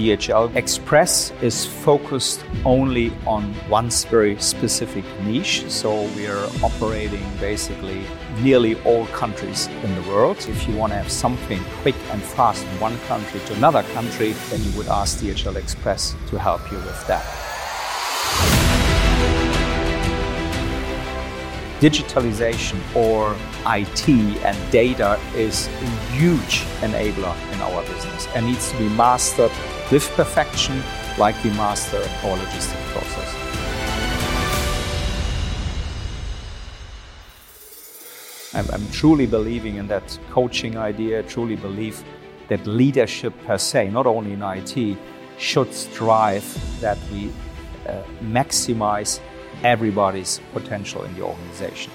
DHL Express is focused only on one very specific niche. So we are operating basically nearly all countries in the world. If you want to have something quick and fast from one country to another country, then you would ask DHL Express to help you with that. Digitalization or IT and data is a huge enabler in our business and needs to be mastered with perfection like we master our logistic process. I'm, I'm truly believing in that coaching idea, truly believe that leadership per se, not only in IT, should strive that we uh, maximize everybody's potential in the organization.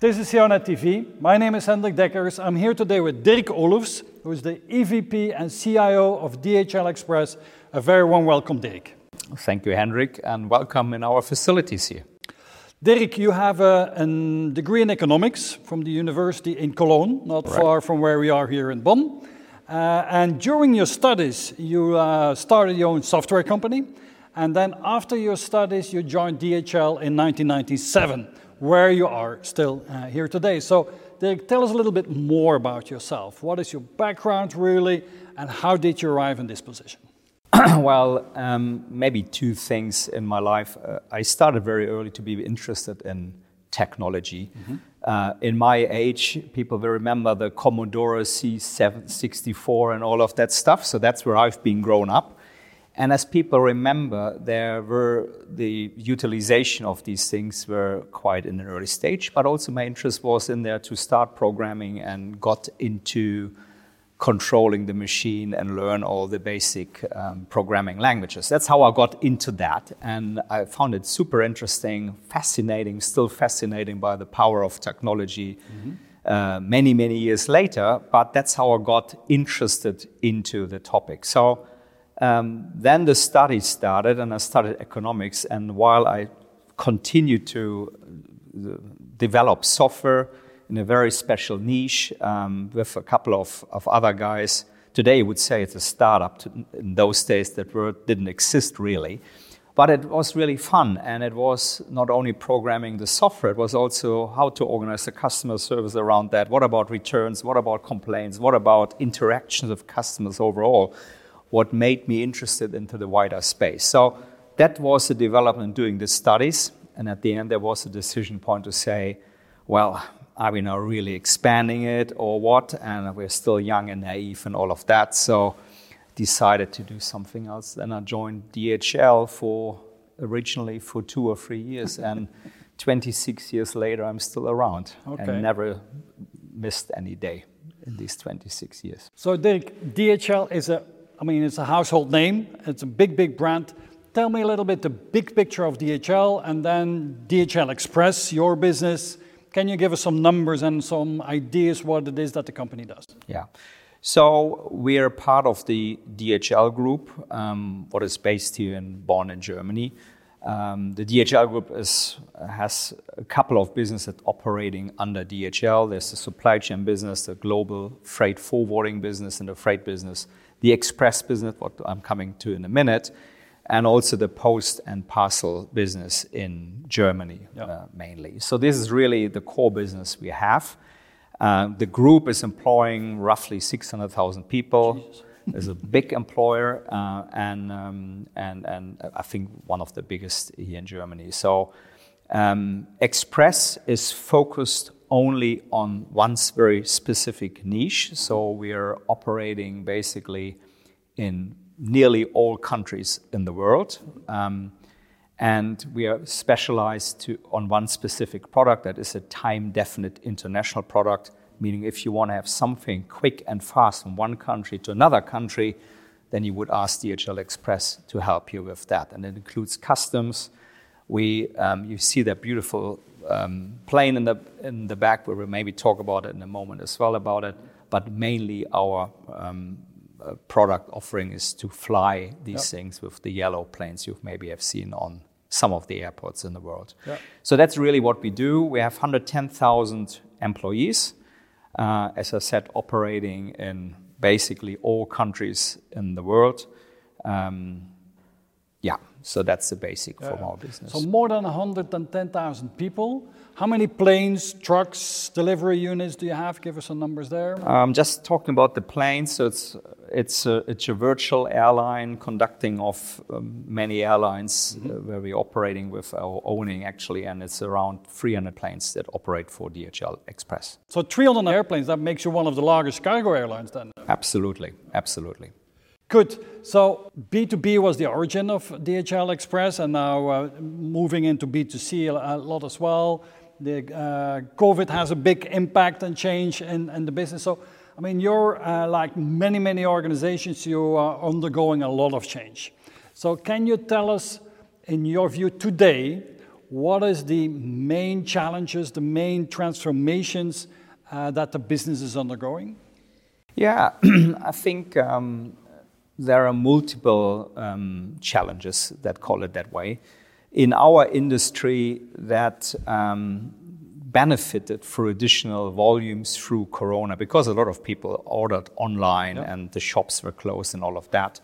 This is CIONET TV. My name is Hendrik Deckers. I'm here today with Dirk Olufs, who is the EVP and CIO of DHL Express. A very warm welcome, Dirk. Thank you, Hendrik, and welcome in our facilities here. Dirk, you have a, a degree in economics from the university in Cologne, not right. far from where we are here in Bonn. Uh, and during your studies, you uh, started your own software company. And then after your studies, you joined DHL in 1997, where you are still uh, here today. So, Dirk, tell us a little bit more about yourself. What is your background really, and how did you arrive in this position? well, um, maybe two things in my life. Uh, I started very early to be interested in technology. Mm-hmm. Uh, in my age, people will remember the Commodore C764 and all of that stuff. So that's where I've been grown up. And as people remember, there were the utilization of these things were quite in an early stage, but also my interest was in there to start programming and got into controlling the machine and learn all the basic um, programming languages. That's how I got into that. And I found it super interesting, fascinating, still fascinating by the power of technology mm-hmm. uh, many, many years later. But that's how I got interested into the topic. So um, then the study started, and I studied economics. And while I continued to uh, develop software, in a very special niche um, with a couple of, of other guys. Today, you would say it's a startup. To, in those days, that word didn't exist really. But it was really fun, and it was not only programming the software, it was also how to organize the customer service around that. What about returns? What about complaints? What about interactions with customers overall? What made me interested into the wider space? So that was the development doing the studies, and at the end there was a decision point to say, well, are we now really expanding it or what? And we're still young and naive and all of that. So decided to do something else. Then I joined DHL for originally for two or three years, and 26 years later, I'm still around okay. and never missed any day in these 26 years. So, Dirk, DHL is a, I mean, it's a household name. It's a big, big brand. Tell me a little bit the big picture of DHL, and then DHL Express, your business can you give us some numbers and some ideas what it is that the company does? Yeah. So we are part of the DHL Group, um, what is based here in Bonn in Germany. Um, the DHL Group is, has a couple of businesses operating under DHL. There's the supply chain business, the global freight forwarding business, and the freight business, the express business, what I'm coming to in a minute, and also the post and parcel business in Germany yep. uh, mainly. So this is really the core business we have. Uh, the group is employing roughly 600,000 people. It's a big employer, uh, and, um, and, and I think one of the biggest here in Germany. So um, Express is focused only on one very specific niche. So we are operating basically in nearly all countries in the world. Um, and we are specialized to, on one specific product that is a time definite international product, meaning if you want to have something quick and fast from one country to another country, then you would ask DHL Express to help you with that. And it includes customs. We, um, you see that beautiful um, plane in the, in the back, where we'll maybe talk about it in a moment as well about it, but mainly our um, product offering is to fly these yep. things with the yellow planes you maybe have seen on some of the airports in the world. Yep. So that's really what we do. We have 110,000 employees. Uh, as I said, operating in basically all countries in the world. Um, yeah, so that's the basic yeah. from our business. So more than 110,000 people. How many planes, trucks, delivery units do you have? Give us some numbers there. Um, just talking about the planes, so it's it's a, it's a virtual airline conducting of um, many airlines mm-hmm. uh, where we're operating with our owning actually, and it's around 300 planes that operate for DHL Express. So 300 airplanes, that makes you one of the largest cargo airlines then? Absolutely, absolutely. Good. So B2B was the origin of DHL Express, and now uh, moving into B2C a lot as well. The uh, COVID has a big impact and change in, in the business. So, I mean, you're uh, like many, many organizations, you are undergoing a lot of change. So, can you tell us, in your view today, what is the main challenges, the main transformations uh, that the business is undergoing? Yeah, I think um, there are multiple um, challenges that call it that way. In our industry, that um, benefited for additional volumes through Corona because a lot of people ordered online yep. and the shops were closed and all of that.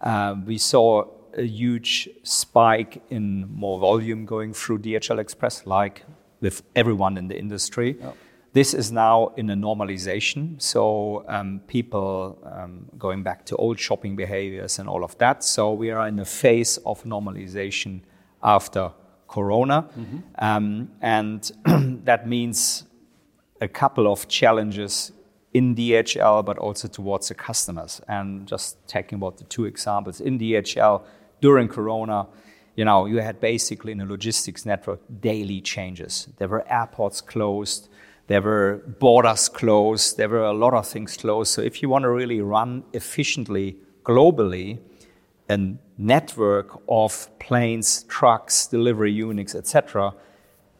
Uh, we saw a huge spike in more volume going through DHL Express, like with everyone in the industry. Yep. This is now in a normalization, so um, people um, going back to old shopping behaviors and all of that. So we are in a phase of normalization after Corona, mm-hmm. um, and that means a couple of challenges in DHL, but also towards the customers. And just taking about the two examples in DHL during Corona, you know, you had basically in a logistics network daily changes. There were airports closed there were borders closed. There were a lot of things closed. So if you want to really run efficiently globally, a network of planes, trucks, delivery units, etc.,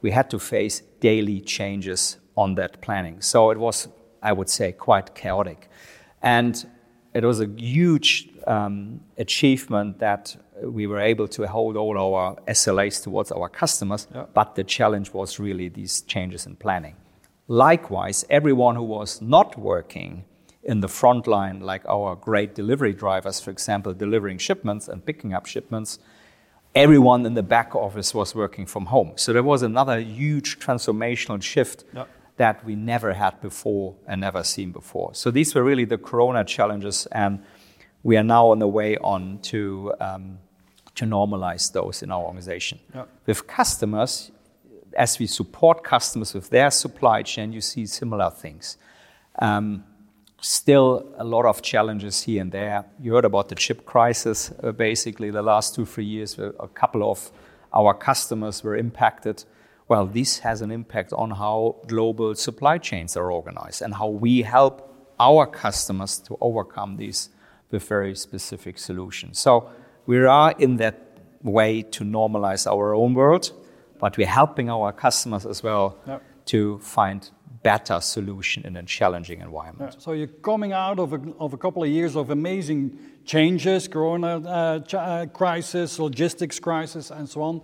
we had to face daily changes on that planning. So it was, I would say, quite chaotic. And it was a huge um, achievement that we were able to hold all our SLAs towards our customers, yeah. but the challenge was really these changes in planning. Likewise, everyone who was not working in the front line, like our great delivery drivers, for example, delivering shipments and picking up shipments, everyone in the back office was working from home. So there was another huge transformational shift that we never had before and never seen before. So these were really the corona challenges, and we are now on the way on to, um, to normalize those in our organization. With customers, as we support customers with their supply chain, you see similar things. Um, still a lot of challenges here and there. You heard about the chip crisis, uh, basically, the last two, three years, a couple of our customers were impacted. Well, this has an impact on how global supply chains are organized and how we help our customers to overcome these with very specific solutions. So we are in that way to normalize our own world but we're helping our customers as well yep. to find better solution in a challenging environment. Yeah. So you're coming out of a, of a couple of years of amazing changes, Corona uh, ch- uh, crisis, logistics crisis, and so on,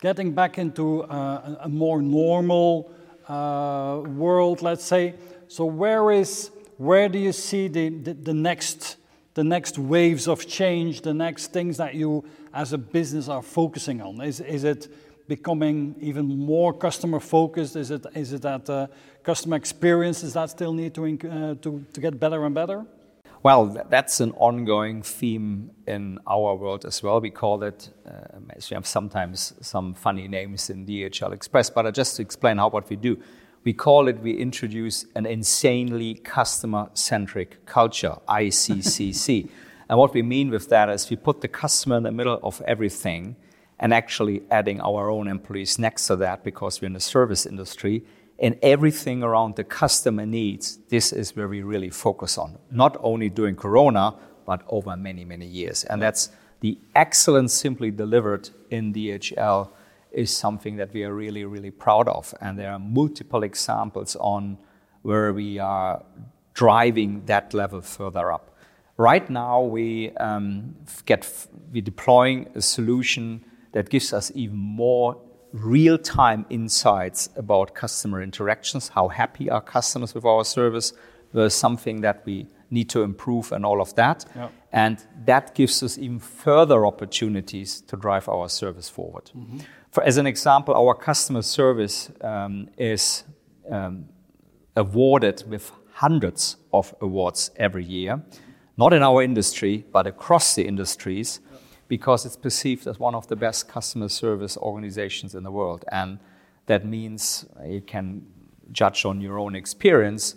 getting back into uh, a more normal uh, world, let's say. So where is where do you see the, the, the next the next waves of change, the next things that you as a business are focusing on? Is is it becoming even more customer focused? Is it is it that uh, customer experience does that still need to, uh, to to get better and better? Well, that's an ongoing theme in our world as well. We call it, uh, we have sometimes some funny names in DHL Express, but just to explain how what we do, we call it, we introduce an insanely customer centric culture, ICCC. and what we mean with that is we put the customer in the middle of everything and actually adding our own employees next to that because we're in the service industry and everything around the customer needs, this is where we really focus on. Not only during Corona, but over many, many years. And that's the excellence simply delivered in DHL is something that we are really, really proud of. And there are multiple examples on where we are driving that level further up. Right now, we um, get we're deploying a solution that gives us even more real time insights about customer interactions, how happy are customers with our service, there's something that we need to improve, and all of that. Yeah. And that gives us even further opportunities to drive our service forward. For, as an example, our customer service um, is um, awarded with hundreds of awards every year, not in our industry, but across the industries, because it's perceived as one of the best customer service organizations in the world. And that means you can judge on your own experience.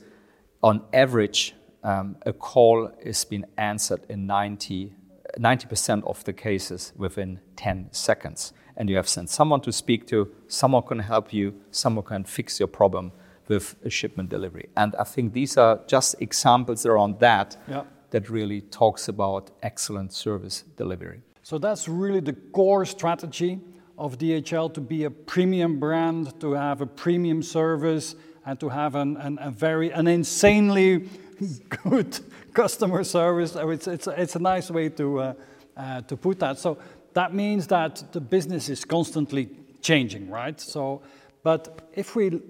On average, um, a call is being answered in 90, 90% of the cases within 10 seconds. And you have sent someone to speak to, someone can help you, someone can fix your problem with a shipment delivery. And I think these are just examples around that Yeah. that really talks about excellent service delivery. So that's really the core strategy of DHL to be a premium brand, to have a premium service, and to have an, an, a very an insanely good customer service. It's, it's, it's a nice way to, uh, uh, to put that. So that means that the business is constantly changing, right? So, but if we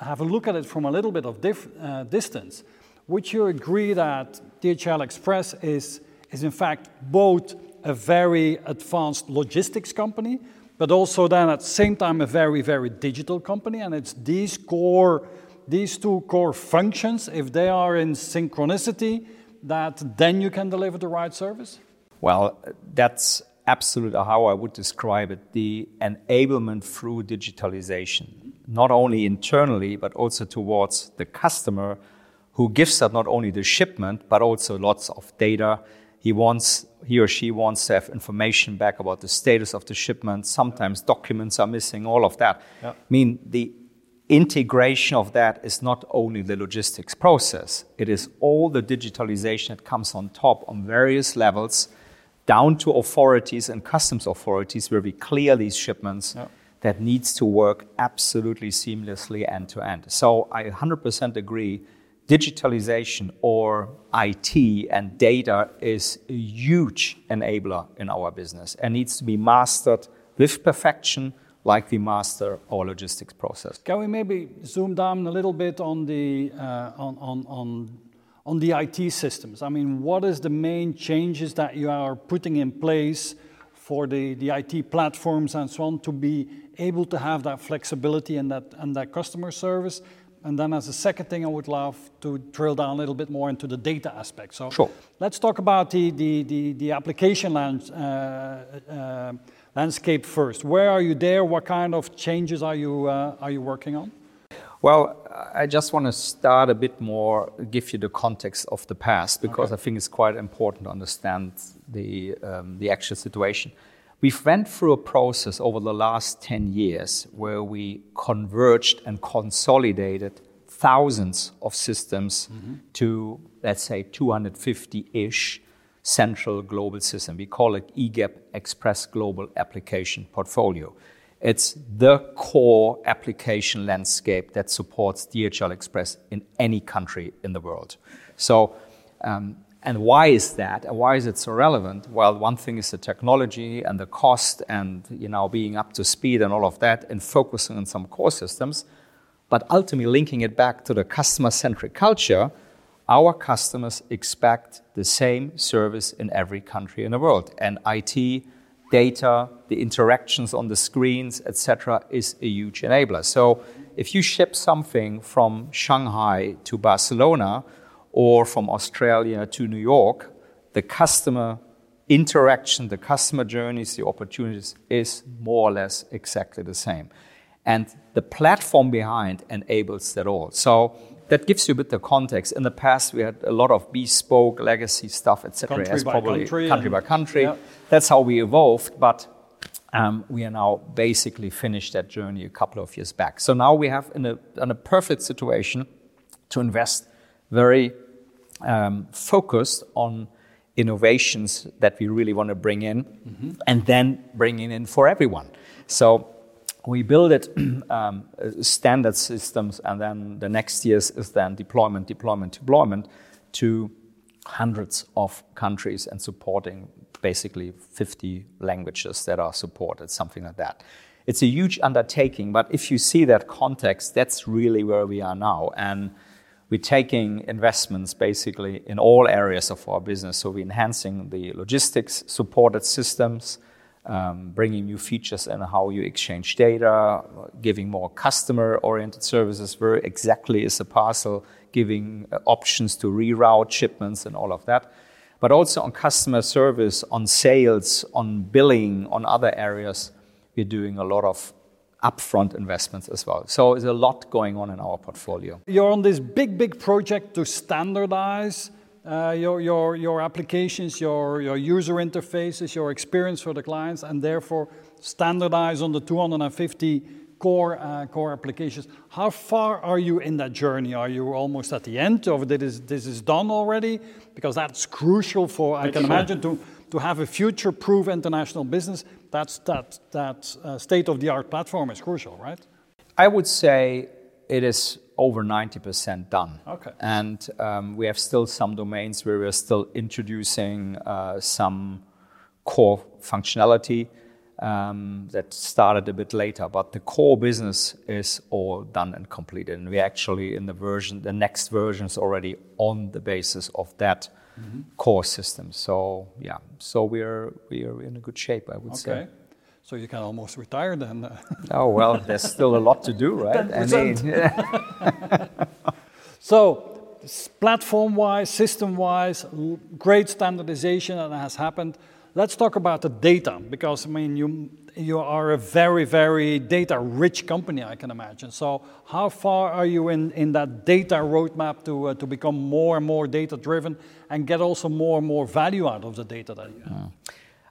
have a look at it from a little bit of dif- uh, distance, would you agree that DHL Express is, is in fact both a very advanced logistics company, but also then at the same time a very, very digital company? And it's these core, these two core functions, if they are in synchronicity, that then you can deliver the right service? Well, that's absolutely how I would describe it the enablement through digitalization, not only internally, but also towards the customer who gives us not only the shipment, but also lots of data. He wants, he or she wants to have information back about the status of the shipment. Sometimes documents are missing, all of that. Yeah. I mean, the integration of that is not only the logistics process, it is all the digitalization that comes on top on various levels, down to authorities and customs authorities, where we clear these shipments. Yeah. That needs to work absolutely seamlessly end to end. So I 100% agree. Digitalization or IT and data is a huge enabler in our business and needs to be mastered with perfection, like we master our logistics process. Can we maybe zoom down a little bit on the, uh, on, on, on, on the IT systems? I mean, what is the main changes that you are putting in place for the, the IT platforms and so on to be able to have that flexibility and that, and that customer service? And then as a second thing, I would love to drill down a little bit more into the data aspect. So Sure. let's talk about the, the, the, the application lands, uh, uh, landscape first. Where are you there? What kind of changes are you, uh, are you working on? Well, I just want to start a bit more, give you the context of the past, because I think it's quite important to understand the, um, the actual situation. We've went through a process over the last 10 years where we converged and consolidated thousands of systems to, let's say, 250-ish central global system. We call it EGAP Express Global Application Portfolio. It's the core application landscape that supports DHL Express in any country in the world. So, um, and why is that? And why is it so relevant? Well, one thing is the technology and the cost, and you know being up to speed and all of that, and focusing on some core systems. But ultimately, linking it back to the customer-centric culture, our customers expect the same service in every country in the world, and IT data, the interactions on the screens, etc., is a huge enabler. So if you ship something from Shanghai to Barcelona or from Australia to New York, the customer interaction, the customer journeys, the opportunities is more or less exactly the same. And the platform behind enables that all. So that gives you a bit the context. In the past, we had a lot of bespoke legacy stuff, etc. Country as by probably country country by country. Yeah. That's how we evolved, but um, we are now basically finished that journey a couple of years back. So now we have in a, in a perfect situation to invest very um, focused on innovations that we really want to bring in and then bringing in for everyone. So we build it um, uh, standard systems and then the next years is then deployment, deployment, deployment to hundreds of countries and supporting basically 50 languages that are supported, something like that. it's a huge undertaking. But if you see that context, that's really where we are now. And we're taking investments basically in all areas of our business. So we're enhancing the logistics supported systems, um, bringing new features in how you exchange data, giving more customer oriented services. Where exactly is a parcel, giving uh, options to reroute shipments and all of that. But also on customer service, on sales, on billing, on other areas we're doing a lot of upfront investments as well. So there's a lot going on in our portfolio. You're on this big, big project to standardize uh, your, your, your applications, your, your user interfaces, your experience for the clients, and therefore standardize on the 250 core, uh, core applications. How far are you in that journey? Are you almost at the end, or this, this is done already? Because that's crucial for, I can imagine, to, to have a future-proof international business that's, that, that uh, state-of-the-art platform is crucial, right? I would say it is over 90% done. Okay. And um, we have still some domains where we're still introducing uh, some core functionality um, that started a bit later. But the core business is all done and completed. And we're actually in the version, the next version is already on the basis of that mm-hmm. core system. So yeah, so we're we're in a good shape, I would say. okay. say. So you can almost retire then. oh well, there's still a lot to do, right? 10%. so platform-wise, system-wise, great standardization that has happened. Let's talk about the data because I mean you you are a very very data rich company I can imagine. So how far are you in in that data roadmap to uh, to become more and more data driven and get also more and more value out of the data that you have? Mm.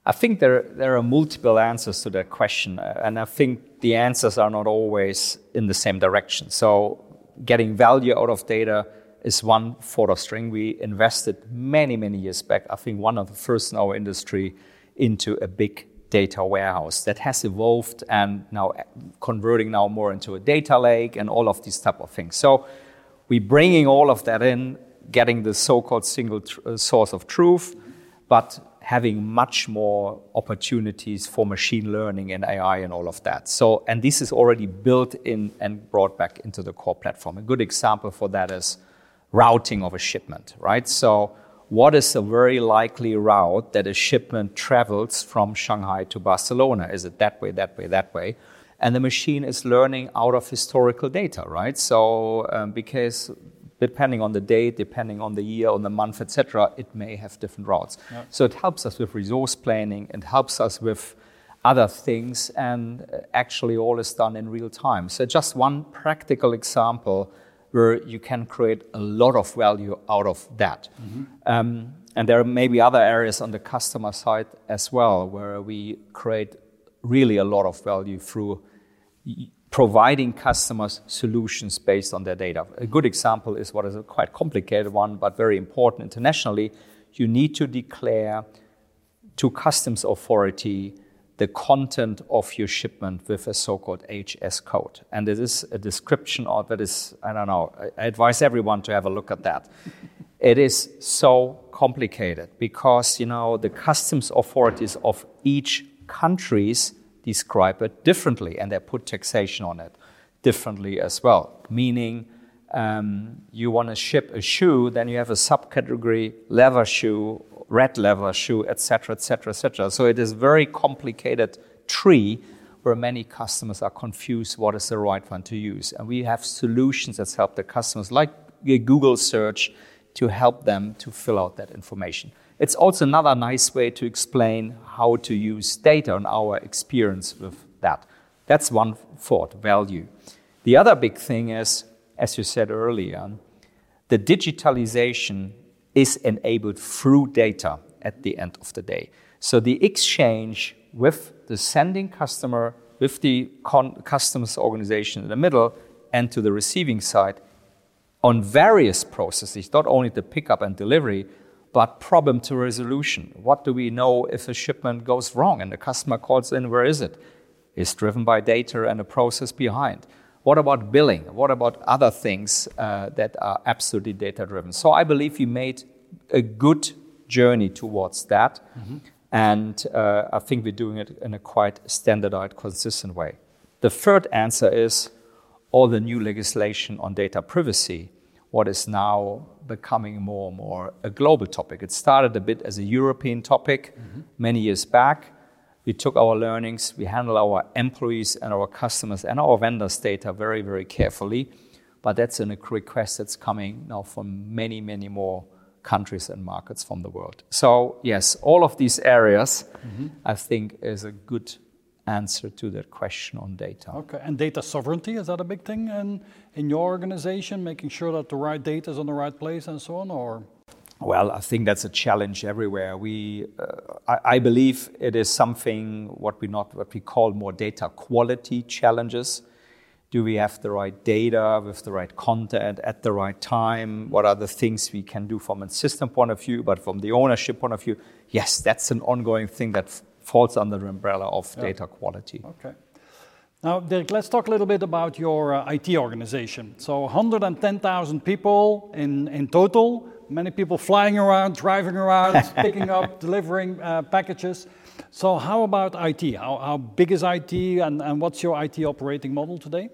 I think there there are multiple answers to that question, uh, and I think the answers are not always in the same direction. So getting value out of data is one photo string. We invested many, many years back, I think one of the first in our industry, into a big data warehouse that has evolved and now converting now more into a data lake and all of these type of things. So we're bringing all of that in, getting the so-called single tr- uh, source of truth, but having much more opportunities for machine learning and AI and all of that. So, and this is already built in and brought back into the core platform. A good example for that is routing of a shipment, right? So, what is a very likely route that a shipment travels from Shanghai to Barcelona? Is it that way, that way, that way? And the machine is learning out of historical data, right? So, um, because depending on the date, depending on the year, on the month, etc., it may have different routes. Yeah. So it helps us with resource planning. It helps us with other things, and uh, actually all is done in real time. So just one practical example where you can create a lot of value out of that. Mm-hmm. Um, and there may be other areas on the customer side as well where we create really a lot of value through providing customers solutions based on their data. A good example is what is a quite complicated one, but very important internationally. You need to declare to customs authority the content of your shipment with a so-called HS code. And it is a description of that is, I don't know, I advise everyone to have a look at that. it is so complicated because, you know, the customs authorities of each countries describe it differently and they put taxation on it differently as well. Meaning, um, you want to ship a shoe, then you have a subcategory leather shoe red leather shoe, etc., etc., etc. So it is very complicated tree where many customers are confused what is the right one to use. And we have solutions that help the customers, like a Google search, to help them to fill out that information. It's also another nice way to explain how to use data and our experience with that. That's one thought, value. The other big thing is, as you said earlier, the digitalization is enabled through data at the end of the day. So the exchange with the sending customer, with the customs organization in the middle, and to the receiving side on various processes, not only the pickup and delivery, but problem to resolution. What do we know if a shipment goes wrong and the customer calls in, where is it? Is driven by data and a process behind. What about billing? What about other things uh, that are absolutely data driven? So I believe we made a good journey towards that. Mm-hmm. And uh, I think we're doing it in a quite standardized, consistent way. The third answer is all the new legislation on data privacy, what is now becoming more and more a global topic. It started a bit as a European topic mm-hmm. many years back. We took our learnings, we handle our employees and our customers and our vendors' data very, very carefully. But that's a request that's coming now from many, many more countries and markets from the world. So, yes, all of these areas, mm-hmm. I think, is a good answer to that question on data. Okay, and data sovereignty, is that a big thing in, in your organization, making sure that the right data is on the right place and so on, or? Well, I think that's a challenge everywhere. We, uh, I, I, believe it is something what we not what we call more data quality challenges do we have the right data with the right content at the right time? What are the things we can do from a system point of view, but from the ownership point of view? Yes, that's an ongoing thing that f- falls under the umbrella of yeah. data quality. Okay. Now, Dirk, let's talk a little bit about your uh, IT organization. So, 110,000 people in, in total, many people flying around, driving around, picking up, delivering uh, packages. So, how about IT? How, how big is IT, and, and what's your IT operating model today?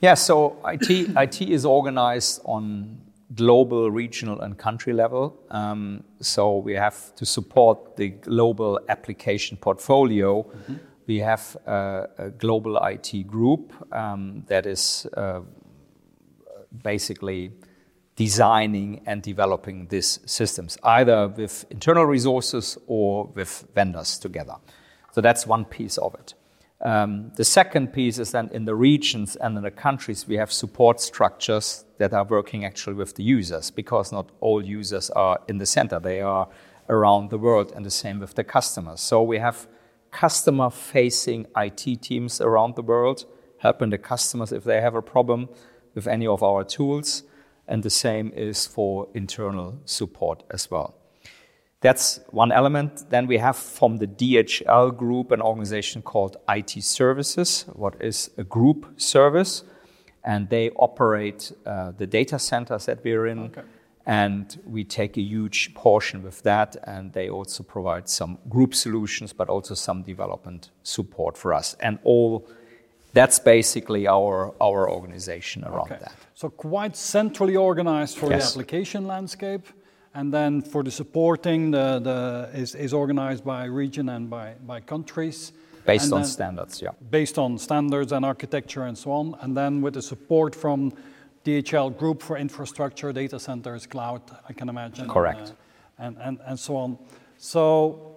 Yeah, so IT, IT is organized on global, regional, and country level. Um, so we have to support the global application portfolio. Mm-hmm. We have a, a, global IT group um, that is uh, basically designing and developing these systems, either with internal resources or with vendors together. So that's one piece of it. Um, the second piece is then in the regions and in the countries, we have support structures that are working actually with the users because not all users are in the center, they are around the world, and the same with the customers. So we have customer facing IT teams around the world helping the customers if they have a problem with any of our tools, and the same is for internal support as well. That's one element. Then we have from the DHL group an organization called IT Services, what is a group service, and they operate uh, the data centers that we're in. Okay. And we take a huge portion with that, and they also provide some group solutions, but also some development support for us. And all that's basically our our organization around okay. that. So quite centrally organized for yes. the application landscape and then for the supporting, the, the is, is organized by region and by, by countries. Based on standards, yeah. Based on standards and architecture and so on. And then with the support from DHL Group for infrastructure, data centers, cloud, I can imagine. Correct. Uh, and, and, and so on. So,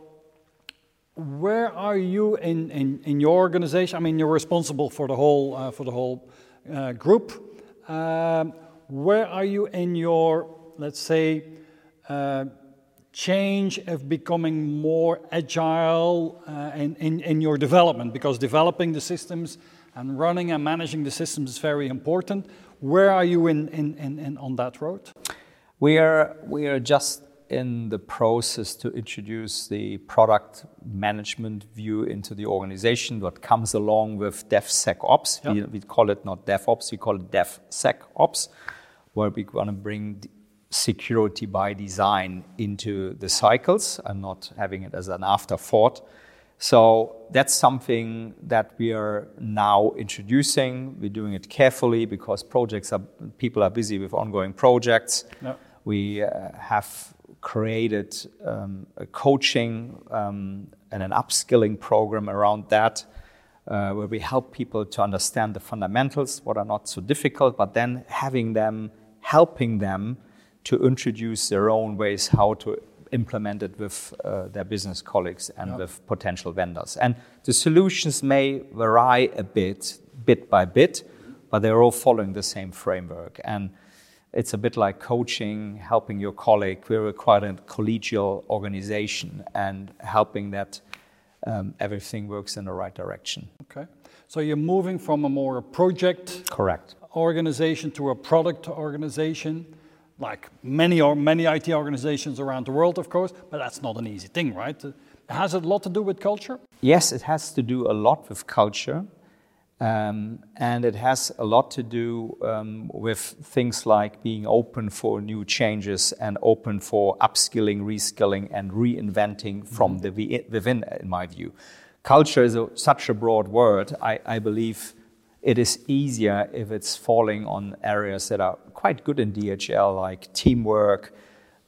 where are you in, in, in your organization? I mean, you're responsible for the whole, uh, for the whole uh, group. Um, where are you in your, let's say, uh, change of becoming more agile uh, in, in, in, your development because developing the systems and running and managing the systems is very important. Where are you in, in, in, in on that road? We are, we are just in the process to introduce the product management view into the organization, what comes along with DevSecOps. Yep. We, we call it not DevOps, we call it DevSecOps, where we want to bring security by design into the cycles and not having it as an afterthought. So that's something that we are now introducing. We're doing it carefully because projects are people are busy with ongoing projects. We uh, have created um, a coaching um, and an upskilling program around that. Uh, where we help people to understand the fundamentals, what are not so difficult, but then having them, helping them to introduce their own ways how to implement it with uh, their business colleagues and yep. with potential vendors. And the solutions may vary a bit, bit by bit, but they're all following the same framework. And it's a bit like coaching, helping your colleague. We're quite a collegial organization and helping that um, everything works in the right direction. Okay. So you're moving from a more project correct organization to a product organization like many or many IT organizations around the world, of course, but that's not an easy thing, right? Has it a lot to do with culture? Yes, it has to do a lot with culture. Um, and it has a lot to do um, with things like being open for new changes and open for upskilling, reskilling, and reinventing from mm-hmm. the within, in my view. Culture is a, such a broad word. I, I, believe it is easier if it's falling on areas that are quite good in DHL, like teamwork,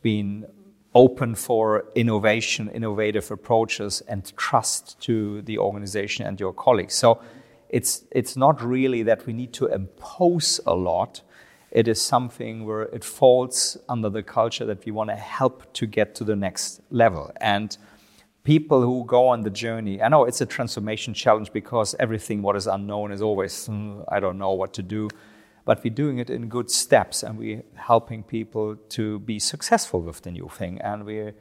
being open for innovation, innovative approaches, and trust to the organization and your colleagues. So it's, it's not really that we need to impose a lot. It is something where it falls under the culture that we want to help to get to the next level. And people who go on the journey, I know it's a transformation challenge because everything what is unknown is always, mm, I don't know what to do. But we're doing it in good steps and we're helping people to be successful with the new thing. And we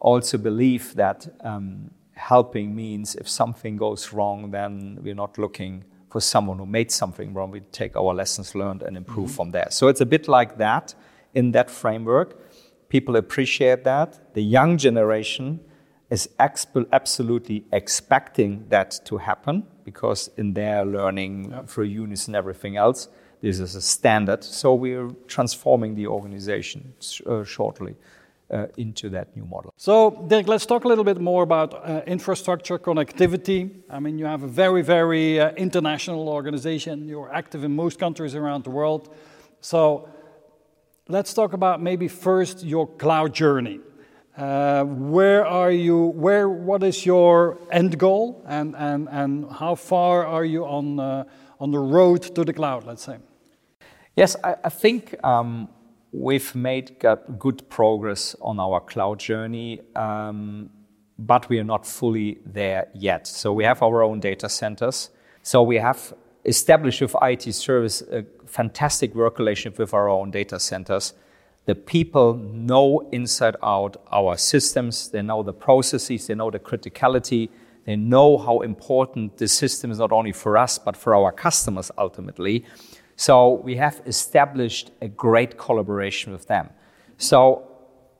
also believe that um, helping means if something goes wrong, then we're not looking for someone who made something wrong. We take our lessons learned and improve mm-hmm. from there. So it's a bit like that in that framework. People appreciate that. The young generation is exp- absolutely expecting that to happen because in their learning yep. through UNIS and everything else, this is a standard. So we're transforming the organization uh, shortly uh, into that new model. So, Dirk, let's talk a little bit more about uh, infrastructure connectivity. I mean, you have a very, very uh, international organization. You're active in most countries around the world. So, let's talk about maybe first your cloud journey. Uh, where are you? Where? What is your end goal, and and and how far are you on uh, on the road to the cloud? Let's say. Yes, I, I think um, we've made good progress on our cloud journey, um, but we are not fully there yet. So we have our own data centers. So we have established with IT service a fantastic work relationship with our own data centers. The people know inside out our systems, they know the processes, they know the criticality, they know how important the system is not only for us, but for our customers ultimately. So we have established a great collaboration with them. So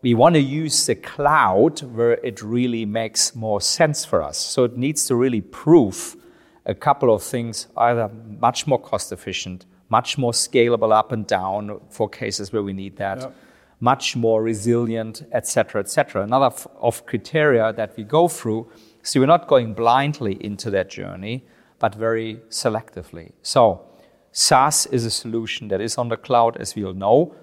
we want to use the cloud where it really makes more sense for us. So it needs to really prove a couple of things either much more cost efficient, much more scalable up and down for cases where we need that, yep. much more resilient, etc., etc. Another f- of criteria that we go through. So we're not going blindly into that journey, but very selectively. So SaaS is a solution that is on the cloud, as we all know.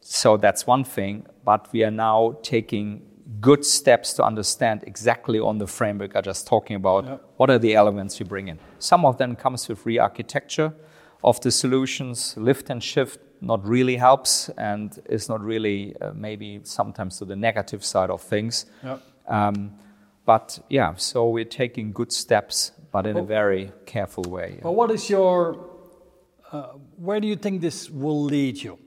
So that's one thing. But we are now taking good steps to understand exactly on the framework I just talking about yep. what are the elements we bring in. Some of them comes with re-architecture of the solutions. Lift and shift not really helps and is not really uh, maybe sometimes to the negative side of things. Yep. Um, but yeah, so we're taking good steps, but in well, a very careful way. But what is your where do you think this will lead you?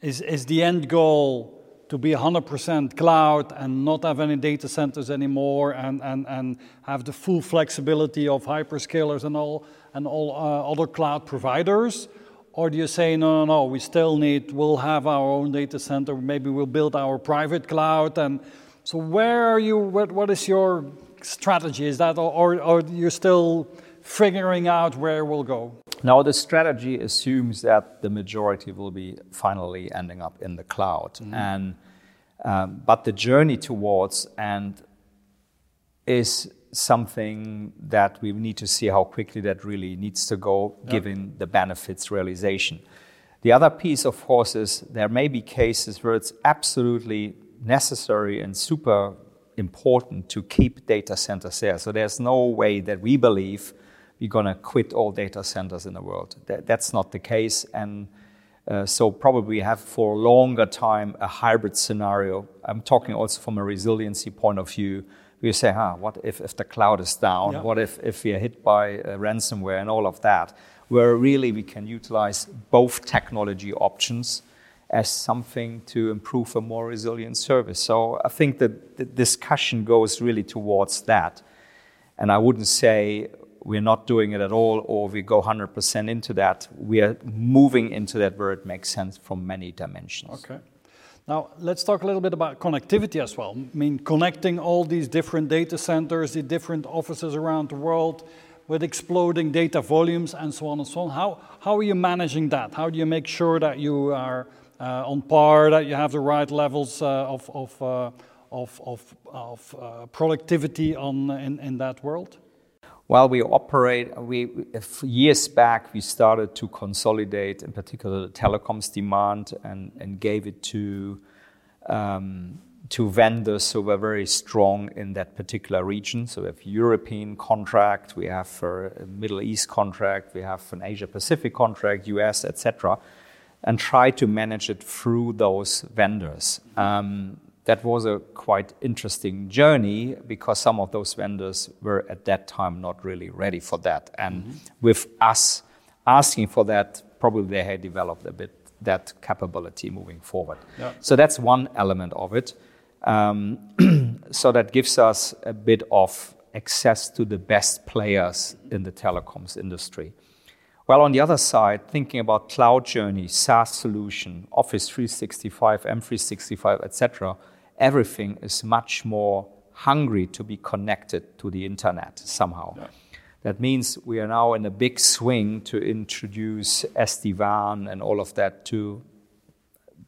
Is, is the end goal to be 100% cloud and not have any data centers anymore and, and, and have the full flexibility of hyperscalers and all, and all uh, other cloud providers? Or do you say, no, no, no, we still need, we'll have our own data center, maybe we'll build our private cloud? And so, where are you, what, what is your strategy? Is that, or, or you're still figuring out where we'll go? Now, the strategy assumes that the majority will be finally ending up in the cloud. Mm-hmm. And, um, but the journey towards and is something that we need to see how quickly that really needs to go, given the benefits realization. The other piece, of course, is there may be cases where it's absolutely necessary and super important to keep data centers there. So there's no way that we believe we're going to quit all data centers in the world. That, that's not the case. And uh, so probably we have for a longer time a hybrid scenario. I'm talking also from a resiliency point of view. We say, huh, what if, if the cloud is down? Yeah. What if, if we are hit by uh, ransomware and all of that? Where really we can utilize both technology options as something to improve a more resilient service. So I think that the discussion goes really towards that. And I wouldn't say we're not doing it at all or we go 100% into that. We are moving into that where it makes sense from many dimensions. Okay. Now, let's talk a little bit about connectivity as well. I mean, connecting all these different data centers, the different offices around the world. with exploding data volumes and so on and so on. How, how are you managing that? How do you make sure that you are uh, on par, that you have the right levels uh, of, of, uh, of, of, of uh, productivity on, in, in that world? Well, we operate, we, years back, we started to consolidate, in particular, the telecoms demand and, and gave it to, um, to vendors who were very strong in that particular region. So we have European contract, we have a Middle East contract, we have an Asia Pacific contract, US, etc., and try to manage it through those vendors. Um, that was a quite interesting journey because some of those vendors were at that time not really ready for that. And mm-hmm. with us asking for that, probably they had developed a bit that capability moving forward. Yeah. So that's one element of it. Um, so that gives us a bit of access to the best players in the telecoms industry. Well, on the other side, thinking about cloud journey, SaaS solution, Office 365, M365, etc., everything is much more hungry to be connected to the internet somehow. Yeah. That means we are now in a big swing to introduce SD-WAN and all of that to,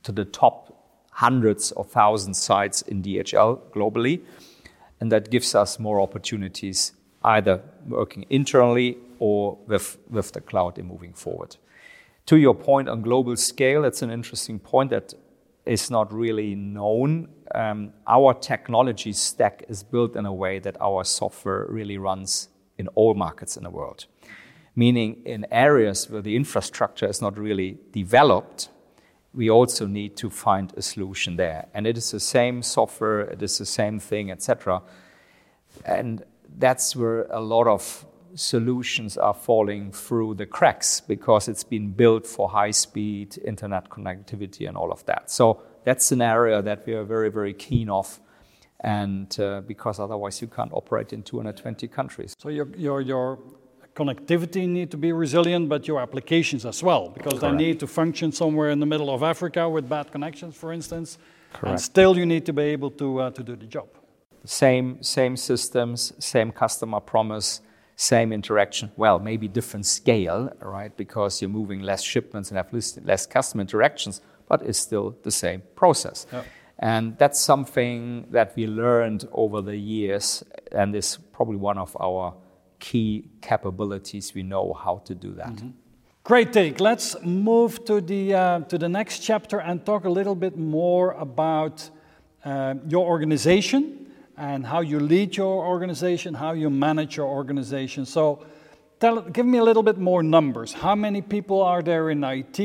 to the top hundreds of thousands sites in DHL globally. And that gives us more opportunities either working internally or with, with the cloud in moving forward. To your point on global scale, that's an interesting point that is not really known. Um, our technology stack is built in a way that our software really runs in all markets in the world. Meaning, in areas where the infrastructure is not really developed, we also need to find a solution there. And it is the same software, it is the same thing, etc. And that's where a lot of solutions are falling through the cracks because it's been built for high speed internet connectivity and all of that. So that's an area that we are very, very keen of. And uh, because otherwise you can't operate in 220 countries. So your, your, your connectivity need to be resilient, but your applications as well, because Correct. they need to function somewhere in the middle of Africa with bad connections, for instance. Correct. And still you need to be able to, uh, to do the job. Same, same systems, same customer promise, same interaction, well, maybe different scale, right? Because you're moving less shipments and have less customer interactions, but it's still the same process. Yeah. And that's something that we learned over the years, and is probably one of our key capabilities. We know how to do that. Mm-hmm. Great take. Let's move to the, uh, to the next chapter and talk a little bit more about uh, your organization and how you lead your organization, how you manage your organization. So, tell, give me a little bit more numbers. How many people are there in IT?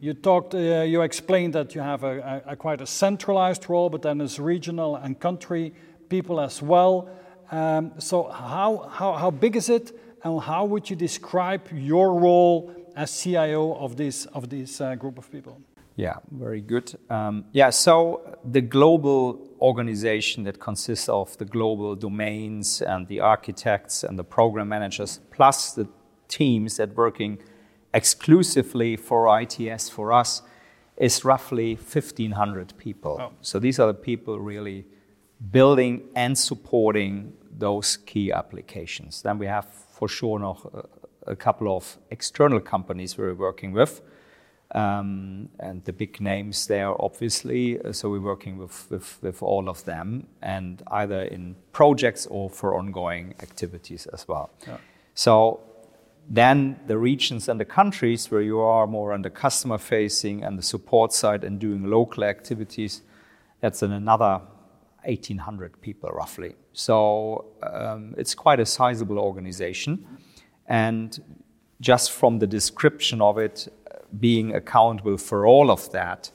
You talked, uh, you explained that you have a, a, a, quite a centralized role, but then there's regional and country people as well. Um, so, how, how, how big is it, and how would you describe your role as CIO of this of this uh, group of people? Yeah, very good. Um, yeah, so the global organization that consists of the global domains and the architects and the program managers, plus the teams that working exclusively for ITS for us, is roughly 1,500 people. Oh. So these are the people really building and supporting those key applications. Then we have for sure noch a couple of external companies we're working with um, and the big names there, obviously. Uh, so we're working with, with, with, all of them, and either in projects or for ongoing activities as well. Yeah. So then the regions and the countries where you are more on the customer facing and the support side and doing local activities, that's in another 1,800 people roughly. So um, it's quite a sizable organization. And just from the description of it, being accountable for all of that,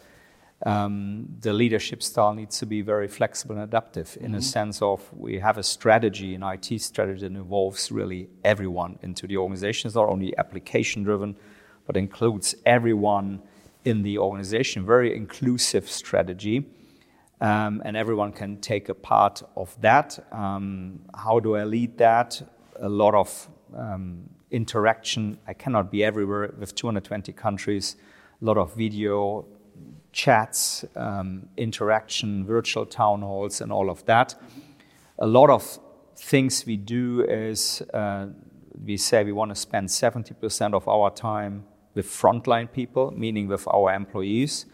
um, the leadership style needs to be very flexible and adaptive in mm-hmm. a sense of we have a strategy, an IT strategy that involves really everyone into the organization. It's not only application driven, but includes everyone in the organization. Very inclusive strategy. Um, and everyone can take a part of that. Um, how do I lead that? A lot of um, interaction. I cannot be everywhere with 220 countries, a lot of video chats, um, interaction, virtual town halls, and all of that. A lot of things we do is uh, we say we want to spend 70% of our time with frontline people, meaning with our employees.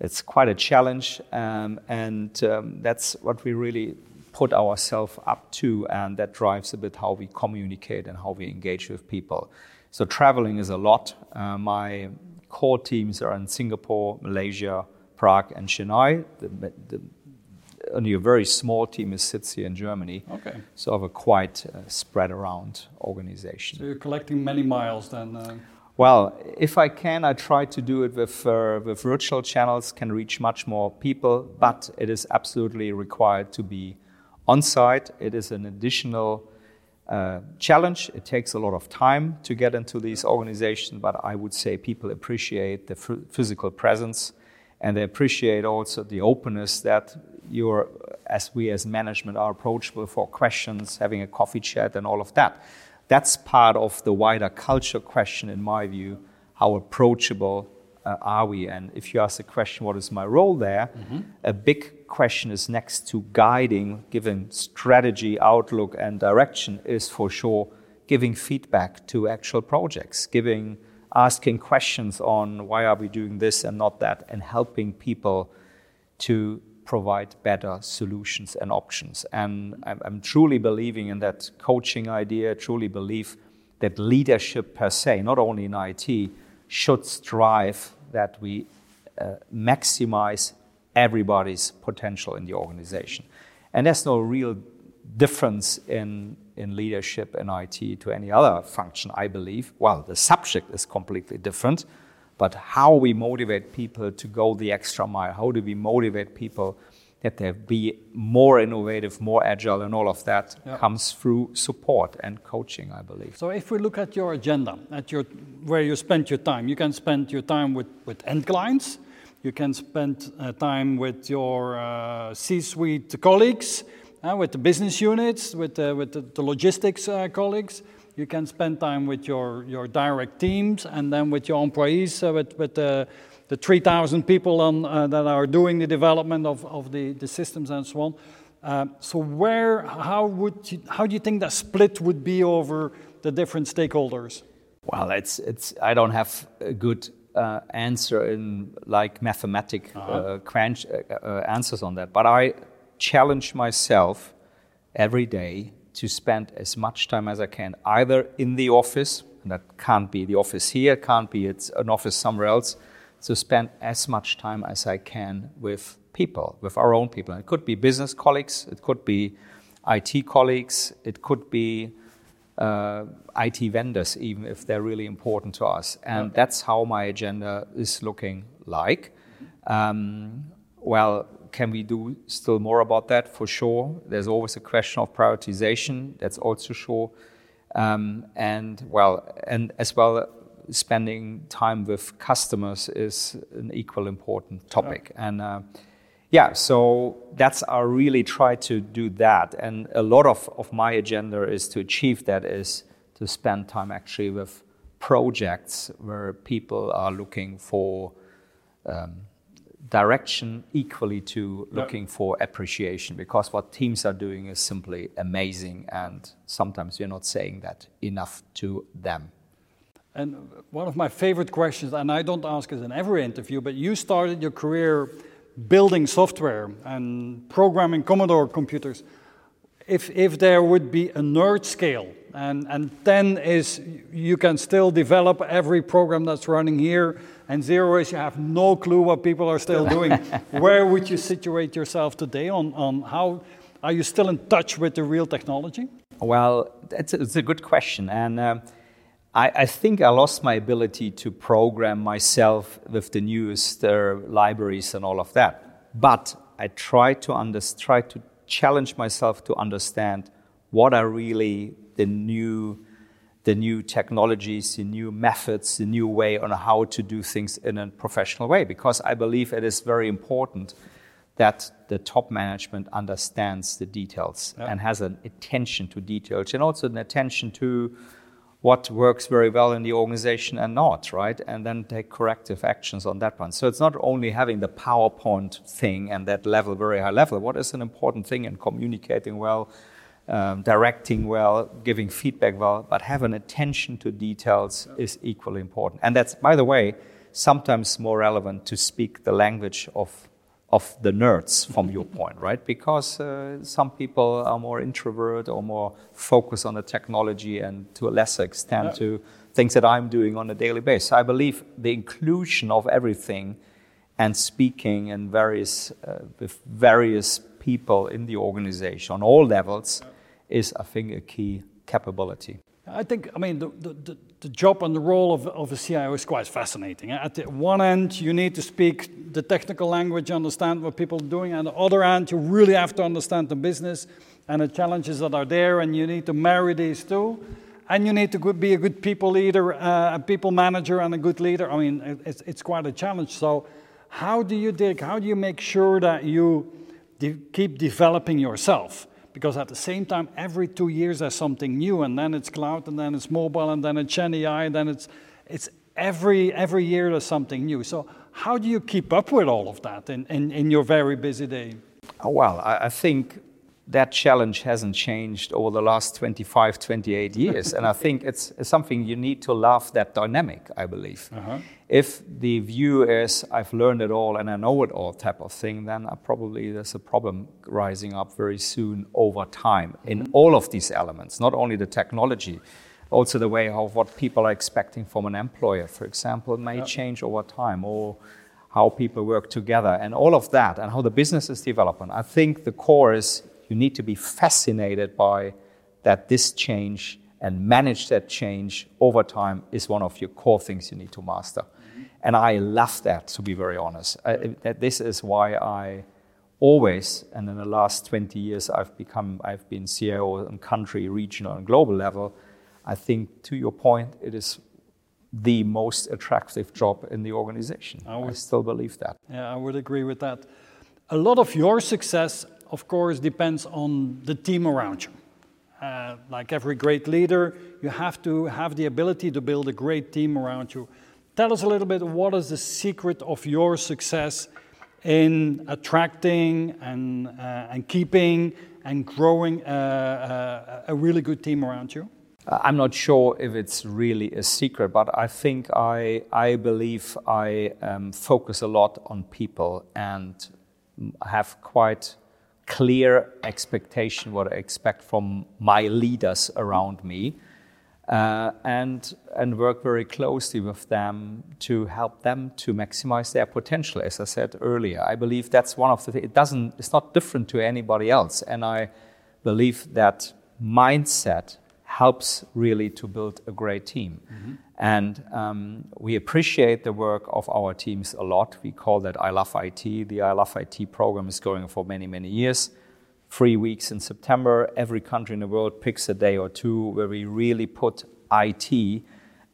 It's quite a challenge, um, and um, that's what we really put ourselves up to, and that drives a bit how we communicate and how we engage with people. So traveling is a lot. Uh, my core teams are in Singapore, Malaysia, Prague, and Chennai. The, the, only a very small team is sits here in Germany. Okay. So I have a quite uh, spread around organization. So you're collecting many miles then. Uh... Well, if I can, I try to do it with, uh, with virtual channels, can reach much more people, but it is absolutely required to be on site. It is an additional uh, challenge. It takes a lot of time to get into these organizations, but I would say people appreciate the f- physical presence and they appreciate also the openness that you're, as we as management are approachable for questions, having a coffee chat, and all of that. That's part of the wider culture question, in my view. How approachable uh, are we? And if you ask the question, what is my role there? Mm-hmm. A big question is next to guiding, giving strategy, outlook, and direction, is for sure giving feedback to actual projects, giving, asking questions on why are we doing this and not that, and helping people to provide better solutions and options. And I'm, I'm, truly believing in that coaching idea, truly believe that leadership per se, not only in IT, should strive that we uh, maximize everybody's potential in the organization. And there's no real difference in, in leadership in IT to any other function, I believe. Well, the subject is completely different but how we motivate people to go the extra mile, how do we motivate people that they be more innovative, more agile, and all of that yep. comes through support and coaching, I believe. So, if we look at your agenda, at your where you spend your time, you can spend your time with, with end clients, you can spend uh, time with your uh, C-suite colleagues, uh, with the business units, with the, with the, the logistics uh, colleagues. You can spend time with your, your direct teams and then with your employees, uh, with, with the, the 3,000 people on, uh, that are doing the development of, of the, the systems and so on. Uh, so where, how, would you, how do you think that split would be over the different stakeholders? Well, it's, it's, I don't have a good uh, answer in like mathematic -huh. quench, uh, uh, answers on that, but I challenge myself every day to spend as much time as I can, either in the office, and that can't be the office here, can't be it's an office somewhere else, to spend as much time as I can with people, with our own people. And it could be business colleagues, it could be IT colleagues, it could be uh, IT vendors, even if they're really important to us. And okay. that's how my agenda is looking like. Um, well, can we do still more about that? For sure. There's always a question of prioritization. That's also sure. Um, and well, and as well, spending time with customers is an equal important topic. And uh, yeah, so that's I really try to do that. And a lot of, of my agenda is to achieve that is to spend time actually with projects where people are looking for um, direction equally to looking for appreciation because what teams are doing is simply amazing and sometimes we're not saying that enough to them. And one of my favorite questions, and I don't ask it in every interview, but you started your career building software and programming Commodore computers. If, if there would be a nerd scale, and, and 10 is you can still develop every program that's running here and zero is you have no clue what people are still doing. Where would you situate yourself today on, on how are you still in touch with the real technology? Well, it's a, it's a good question. And uh, I, I, think I lost my ability to program myself with the newest uh, libraries and all of that. But I try to, under, try to challenge myself to understand what are really the new the new technologies, the new methods, the new way on how to do things in a professional way. Because I believe it is very important that the top management understands the details yeah. and has an attention to details and also an attention to what works very well in the organization and not, right? And then take corrective actions on that one. So it's not only having the PowerPoint thing and that level, very high level. What is an important thing in communicating well um, directing well, giving feedback well, but have an attention to details is equally important. And that's, by the way, sometimes more relevant to speak the language of of the nerds from your point, right? Because uh, some people are more introvert or more focused on the technology and to a lesser extent yeah. to things that I'm doing on a daily basis. I believe the inclusion of everything and speaking and various uh, with various people in the organization on all levels yeah. is, I think, a key capability. I think, I mean, the, the, the job and the role of, of a CIO is quite fascinating. At the one end, you need to speak the technical language, understand what people are doing. And the other end, you really have to understand the business and the challenges that are there, and you need to marry these two. And you need to be a good people leader, uh, a people manager, and a good leader. I mean, it's, it's quite a challenge. So, how do you dig? How do you make sure that you de keep developing yourself? Because at the same time, every two years there's something new, and then it's cloud, and then it's mobile, and then it's Gen AI, and then it's it's every every year there's something new. So how do you keep up with all of that in, in, in your very busy day? Oh, well, I, I think that challenge hasn't changed over the last 25, 28 years. and I think it's, it's, something you need to love that dynamic, I believe. Uh-huh. If the view is, I've learned it all and I know it all type of thing, then probably there's a problem rising up very soon over time in mm-hmm. all of these elements, not only the technology. Also, the way of what people are expecting from an employer, for example, may yep. change over time, or how people work together, and all of that, and how the business is developing. I think the core is you need to be fascinated by that this change and manage that change over time is one of your core things you need to master. Mm-hmm. And I love that, to be very honest. I, this is why I always, and in the last 20 years, I've become, I've been CIO on country, regional, and global level. I think, to your point, it is the most attractive job in the organization. I, would, I still believe that. Yeah, I would agree with that. A lot of your success of course, depends on the team around you. Uh, like every great leader, you have to have the ability to build a great team around you. Tell us a little bit what is the secret of your success in attracting and, uh, and keeping and growing a, uh, a, a, really good team around you? Uh, I'm not sure if it's really a secret, but I think I, I believe I um, focus a lot on people and have quite clear expectation what I expect from my leaders around me, uh, and and work very closely with them to help them to maximize their potential. As I said earlier, I believe that's one of the it doesn't it's not different to anybody else, and I believe that mindset helps really to build a great team. Mm-hmm. And um, we appreciate the work of our teams a lot. We call that I Love IT. The I Love IT program is going for many, many years. Three weeks in September, every country in the world picks a day or two where we really put IT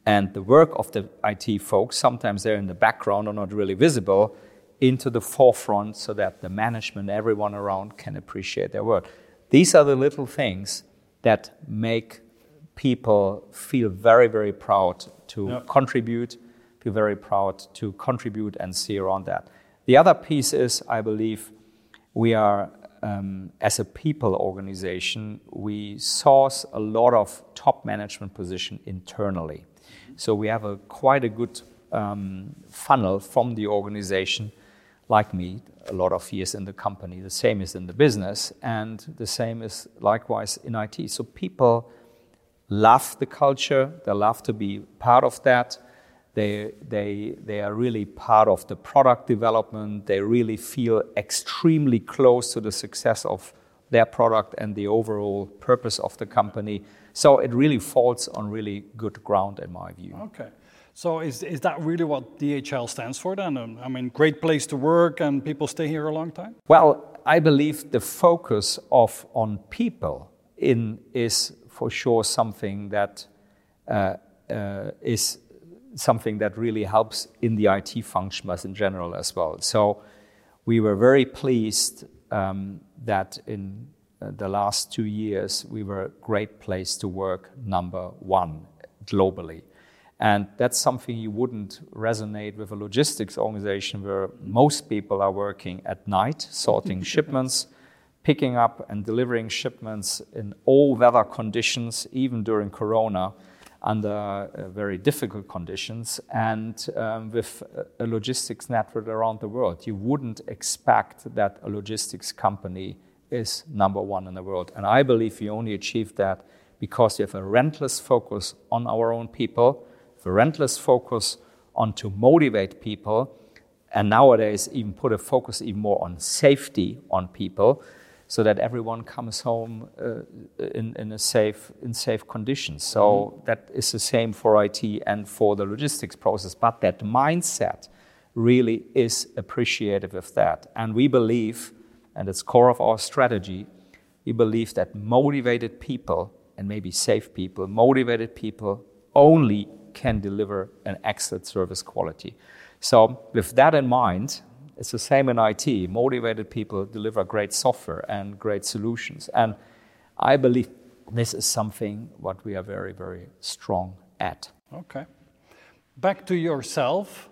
and the work of the IT folks, sometimes they're in the background or not really visible, into the forefront so that the management, everyone around can appreciate their work. These are the little things that make people feel very, very proud to yep. contribute, feel very proud to contribute and see around that. The other piece is, I believe, we are, um, as a people organization, we source a lot of top management position internally. So we have a quite a good um, funnel from the organization, like me, a lot of years in the company. The same is in the business, and the same is likewise in IT. So people love the culture, they love to be part of that. They, they, they are really part of the product development. They really feel extremely close to the success of their product and the overall purpose of the company. So it really falls on really good ground, in my view. Okay. So is, is that really what DHL stands for then? Um, I mean, great place to work and people stay here a long time? Well, I believe the focus of on people in is for sure something that uh, uh, is something that really helps in the IT function as in general as well. So we were very pleased um, that in uh, the last two years we were a great place to work, number one globally. And that's something you wouldn't resonate with a logistics organization where most people are working at night, sorting shipments picking up and delivering shipments in all weather conditions, even during Corona, under uh, very difficult conditions, and um, with a logistics network around the world. You wouldn't expect that a logistics company is number one in the world. And I believe we only achieve that because we have a relentless focus on our own people, a relentless focus on to motivate people, and nowadays even put a focus even more on safety on people so that everyone comes home uh, in, in, a safe, in safe conditions. So mm-hmm. that is the same for IT and for the logistics process. But that mindset really is appreciative of that. And we believe, and it's core of our strategy, we believe that motivated people and maybe safe people, motivated people only can deliver an excellent service quality. So with that in mind, it's the same in IT. Motivated people deliver great software and great solutions. And I believe this is something what we are very, very strong at. Okay. Back to yourself.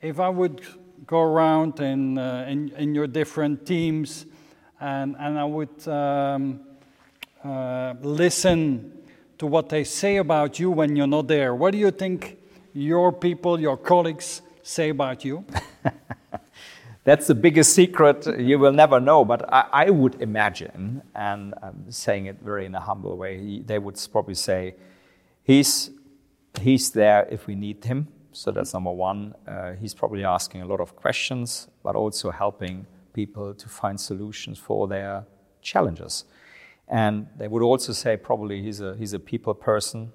If I would go around in, uh, in, in, your different teams and, and I would um, uh, listen to what they say about you when you're not there, what do you think your people, your colleagues say about you? that's the biggest secret you will never know. But I, I, would imagine, and I'm saying it very in a humble way, he, they would probably say, he's, he's there if we need him. So that's number one. Uh, he's probably asking a lot of questions, but also helping people to find solutions for their challenges. And they would also say probably he's a, he's a people person,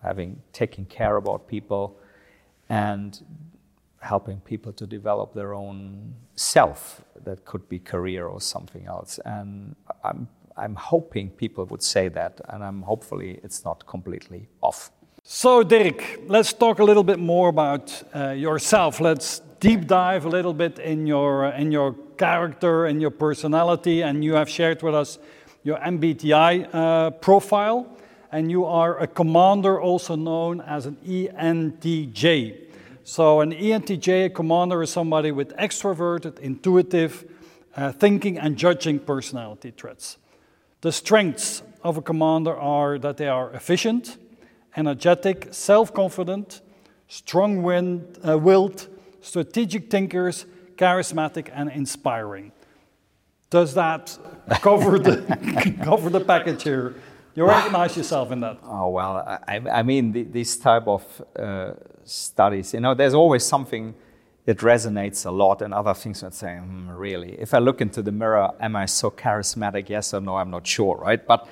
having taken care about people and helping people to develop their own self that could be career or something else. And i'm i'm hoping people would say that and i'm hopefully it's not completely off. So dirk let's talk a little bit more about uh, yourself. Let's deep dive a little bit in your uh, in your character and your personality. And you have shared with us your mbti uh, profile. And you are a commander also known as an entj so, an ENTJ commander is somebody with extroverted, intuitive uh, thinking and judging personality traits. The strengths of a commander are that they are efficient, energetic, self confident, strong uh, willed, strategic thinkers, charismatic, and inspiring. Does that cover the, cover the package here? You recognize yourself in that? Oh, well, I, I mean, the, this type of uh, studies. You know, there's always something that resonates a lot, and other things that say, mm, really. If I look into the mirror, am I so charismatic? Yes or no? I'm not sure, right? But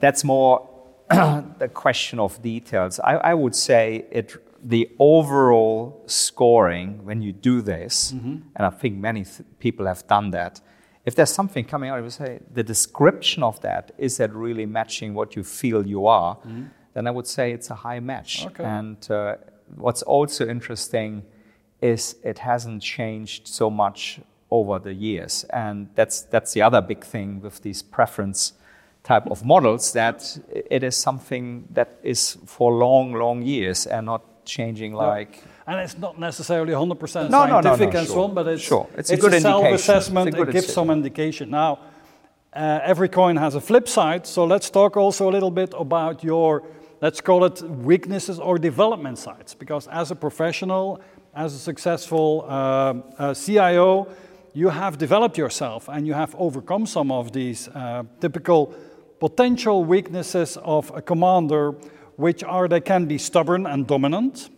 that's more the question of details. I, I, would say it. The overall scoring when you do this, mm-hmm. and I think many th- people have done that. If there's something coming out, I would say the description of that is that really matching what you feel you are. Mm-hmm. Then I would say it's a high match. Okay. And uh, what's also interesting is it hasn't changed so much over the years. And that's, that's the other big thing with these preference type of models that it is something that is for long, long years and not changing like. And it's not necessarily 100% no, scientific no, no, no, and sure. so on, but it's, sure. it's, it's a, a self-assessment. It gives some indication. Now, uh, every coin has a flip side, so let's talk also a little bit about your let's call it weaknesses or development sides. Because as a professional, as a successful uh, uh, CIO, you have developed yourself and you have overcome some of these uh, typical potential weaknesses of a commander, which are they can be stubborn and dominant,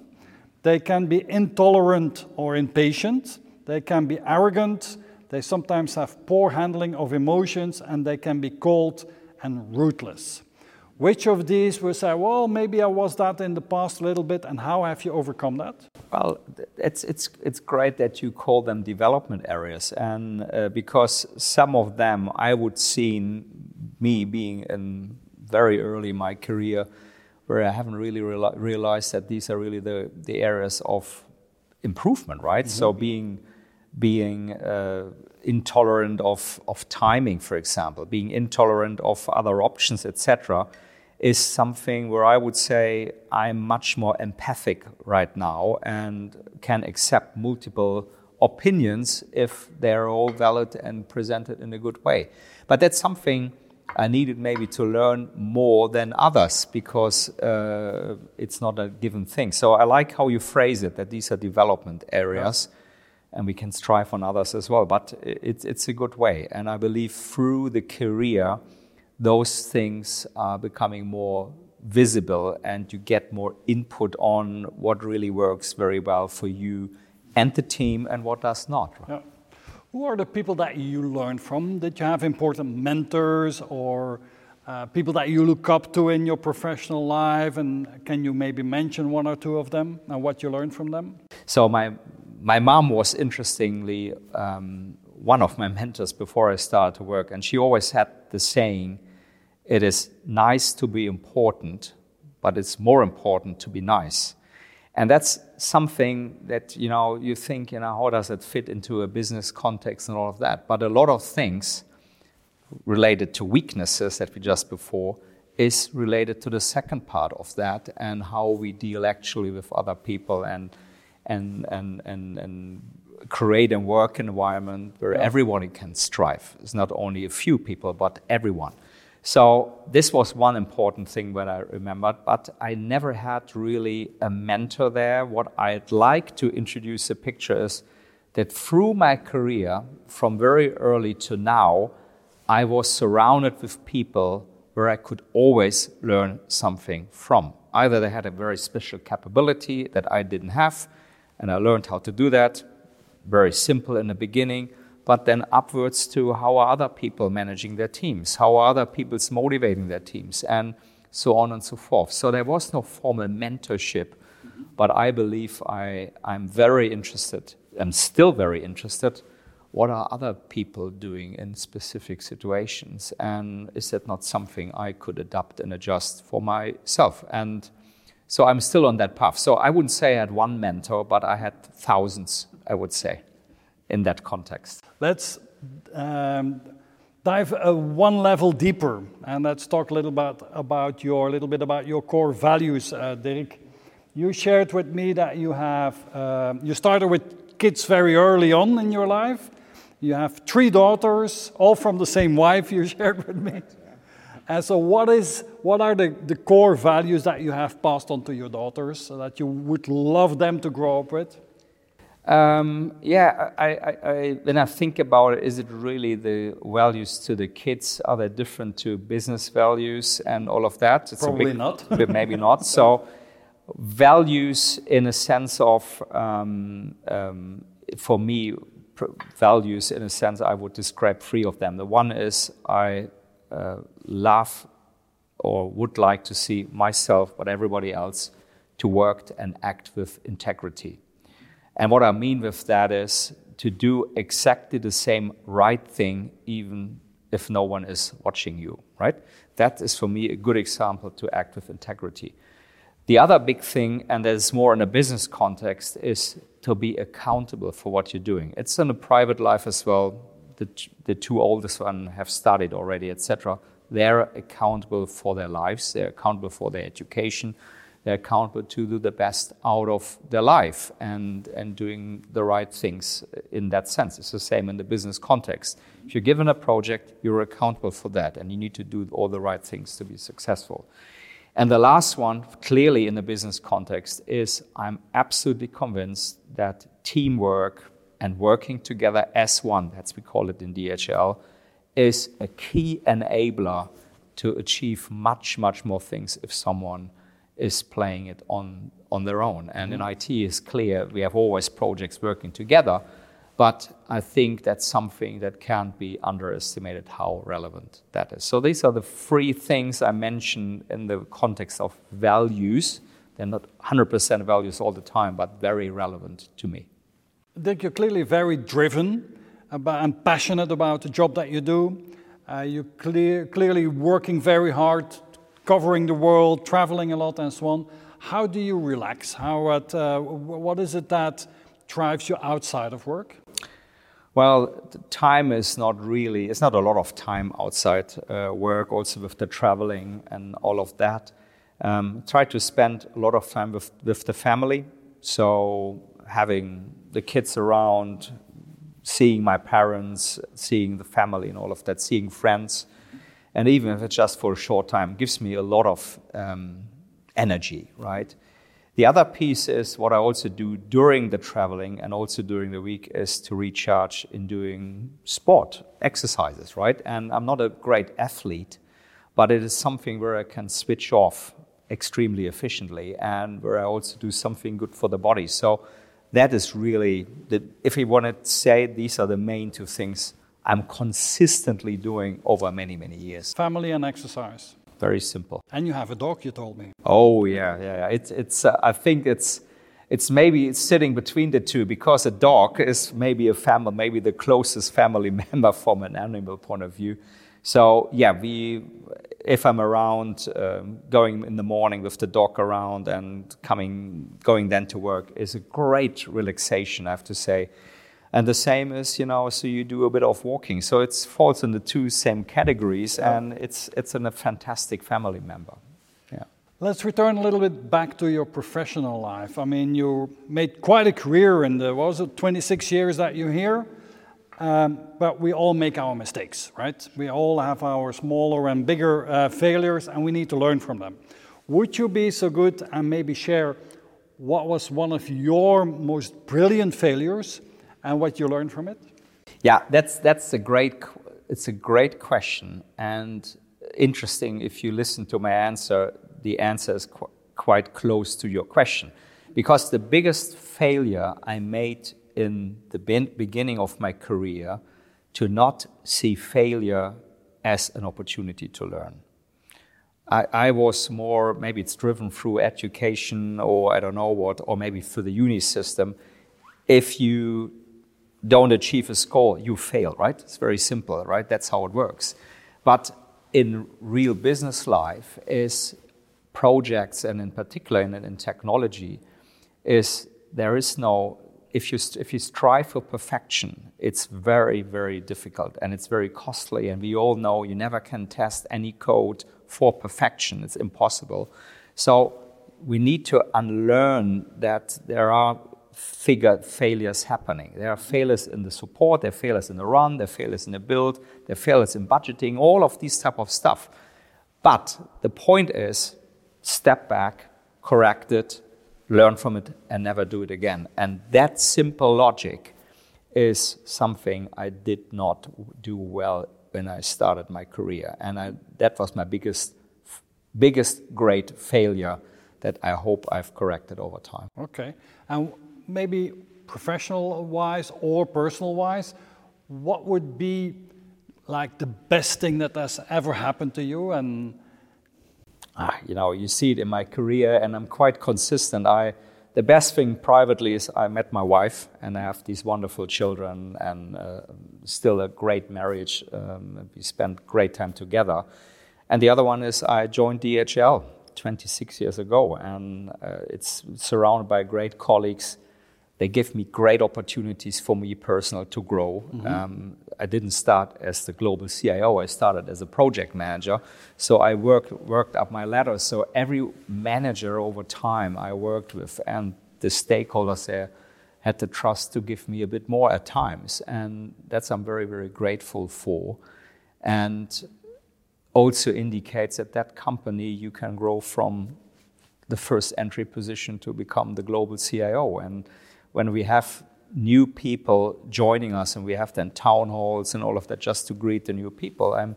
they can be intolerant or impatient, they can be arrogant, they sometimes have poor handling of emotions, and they can be cold and ruthless. Which of these will say, well, maybe I was that in the past a little bit, and how have you overcome that? Well, it's, it's, it's great that you call them development areas, and uh, because some of them I would see me being in very early in my career where I haven't really reali realized that these are really the, the areas of improvement, right? Mm -hmm. So being being uh, intolerant of, of timing, for example, being intolerant of other options, etc is something where I would say I'm much more empathic right now and can accept multiple opinions if they're all valid and presented in a good way. But that's something I needed maybe to learn more than others because uh, it's not a given thing. So I like how you phrase it that these are development areas. Yeah. And we can strive on others as well, but it's, it's a good way. And I believe through the career, those things are becoming more visible and you get more input on what really works very well for you and the team and what does not. Yeah. Who are the people that you learn from? Did you have important mentors or uh, people that you look up to in your professional life? And can you maybe mention one or two of them and what you learned from them? So, my, my mom was interestingly um, one of my mentors before I started to work, and she always had the saying, It is nice to be important, but it's more important to be nice. And that's something that, you know, you think, you know, how does it fit into a business context and all of that? But a lot of things related to weaknesses that we just before is related to the second part of that and how we deal actually with other people and and and and, and create a work environment where yeah. everyone can strive. It's not only a few people, but everyone. So this was one important thing that I remembered, but I never had really a mentor there. What I'd like to introduce a picture is that through my career, from very early to now, I was surrounded with people where I could always learn something from. Either they had a very special capability that I didn't have, and I learned how to do that. Very simple in the beginning but then upwards to how are other people managing their teams, how are other people motivating their teams, and so on and so forth. So there was no formal mentorship, but I believe I, I'm very interested, I'm still very interested. What are other people doing in specific situations? And is that not something I could adapt and adjust for myself? And so I'm still on that path. So I wouldn't say I had one mentor, but I had thousands, I would say in that context. Let's um, dive uh, one level deeper and let's talk a little bit about your little bit about your core values, uh, Dirk. You shared with me that you have uh, you started with kids very early on in your life. You have three daughters, all from the same wife. You shared with me. And so, what is what are the, the core values that you have passed on to your daughters so that you would love them to grow up with? Um, yeah, I, I, I, when I think about it, is it really the values to the kids? Are they different to business values and all of that? It's Probably big, not. maybe not. So, values in a sense of, um, um, for me, values in a sense I would describe three of them. The one is I uh, love or would like to see myself, but everybody else, to work and act with integrity. And what I mean with that is to do exactly the same right thing, even if no one is watching you, right? That is for me a good example to act with integrity. The other big thing, and that is more in a business context, is to be accountable for what you're doing. It's in a private life as well. The, the two oldest ones have studied already, etc. They're accountable for their lives. They're accountable for their education accountable to do the best out of their life and, and doing the right things in that sense. It's the same in the business context. If you're given a project, you're accountable for that, and you need to do all the right things to be successful. And the last one, clearly in the business context, is I'm absolutely convinced that teamwork and working together as one, that's we call it in DHL, is a key enabler to achieve much, much more things if someone is playing it on, on their own. And in mm-hmm. IT, it's clear we have always projects working together, but I think that's something that can't be underestimated how relevant that is. So these are the three things I mentioned in the context of values. They're not 100% values all the time, but very relevant to me. Dirk, you're clearly very driven about, and passionate about the job that you do. Uh, you're clear, clearly working very hard covering the world, traveling a lot, and so on. How do you relax? How, uh, what is it that drives you outside of work? Well, time is not really, it's not a lot of time outside uh, work, also with the traveling and all of that. Um, try to spend a lot of time with, with the family. So, having the kids around, seeing my parents, seeing the family and all of that, seeing friends, and even if it's just for a short time, gives me a lot of um, energy, right? The other piece is what I also do during the traveling and also during the week is to recharge in doing sport exercises, right? And I'm not a great athlete, but it is something where I can switch off extremely efficiently and where I also do something good for the body. So that is really, the, if you want to say these are the main two things I'm consistently doing over many, many years. Family and exercise. Very simple. And you have a dog, you told me. Oh yeah, yeah. yeah. It's it's. Uh, I think it's it's maybe it's sitting between the two because a dog is maybe a family, maybe the closest family member from an animal point of view. So yeah, we if I'm around, um, going in the morning with the dog around and coming, going then to work is a great relaxation. I have to say. And the same is, you know, so you do a bit of walking. So it falls in the two same categories, and it's it's a fantastic family member. Yeah. Let's return a little bit back to your professional life. I mean, you made quite a career in the what was it, 26 years that you're here. Um, but we all make our mistakes, right? We all have our smaller and bigger uh, failures, and we need to learn from them. Would you be so good and maybe share what was one of your most brilliant failures? And what you learned from it? Yeah, that's that's a great it's a great question and interesting. If you listen to my answer, the answer is qu- quite close to your question, because the biggest failure I made in the beginning of my career to not see failure as an opportunity to learn. I, I, was more, maybe it's driven through education or I don't know what, or maybe through the uni system. If you don't achieve a score, you fail, right? It's very simple, right? That's how it works. But in real business life, is projects and in particular in, in technology, is there is no if you if you strive for perfection, it's very very difficult and it's very costly. And we all know you never can test any code for perfection; it's impossible. So we need to unlearn that there are figure failures happening. There are failures in the support, there are failures in the run, there are failures in the build, there are failures in budgeting, all of these type of stuff. But the point is, step back, correct it, learn from it, and never do it again. And that simple logic is something I did not do well when I started my career, and I, that was my biggest, biggest great failure that I hope I've corrected over time. Okay, and maybe professional wise or personal wise, what would be like the best thing that has ever happened to you? And ah, you know, you see it in my career, and I'm quite consistent. I the best thing privately is I met my wife, and I have these wonderful children, and uh, still a great marriage. Um, we spent great time together. And the other one is I joined DHL 26 years ago, and uh, it's surrounded by great colleagues they give me great opportunities for me personal to grow. Mm-hmm. Um, I didn't start as the global CIO. I started as a project manager. So I worked worked up my ladder. So every manager over time I worked with and the stakeholders there had the trust to give me a bit more at times, and that's I'm very very grateful for. And also indicates that that company you can grow from the first entry position to become the global CIO and when we have new people joining us and we have then town halls and all of that just to greet the new people, I'm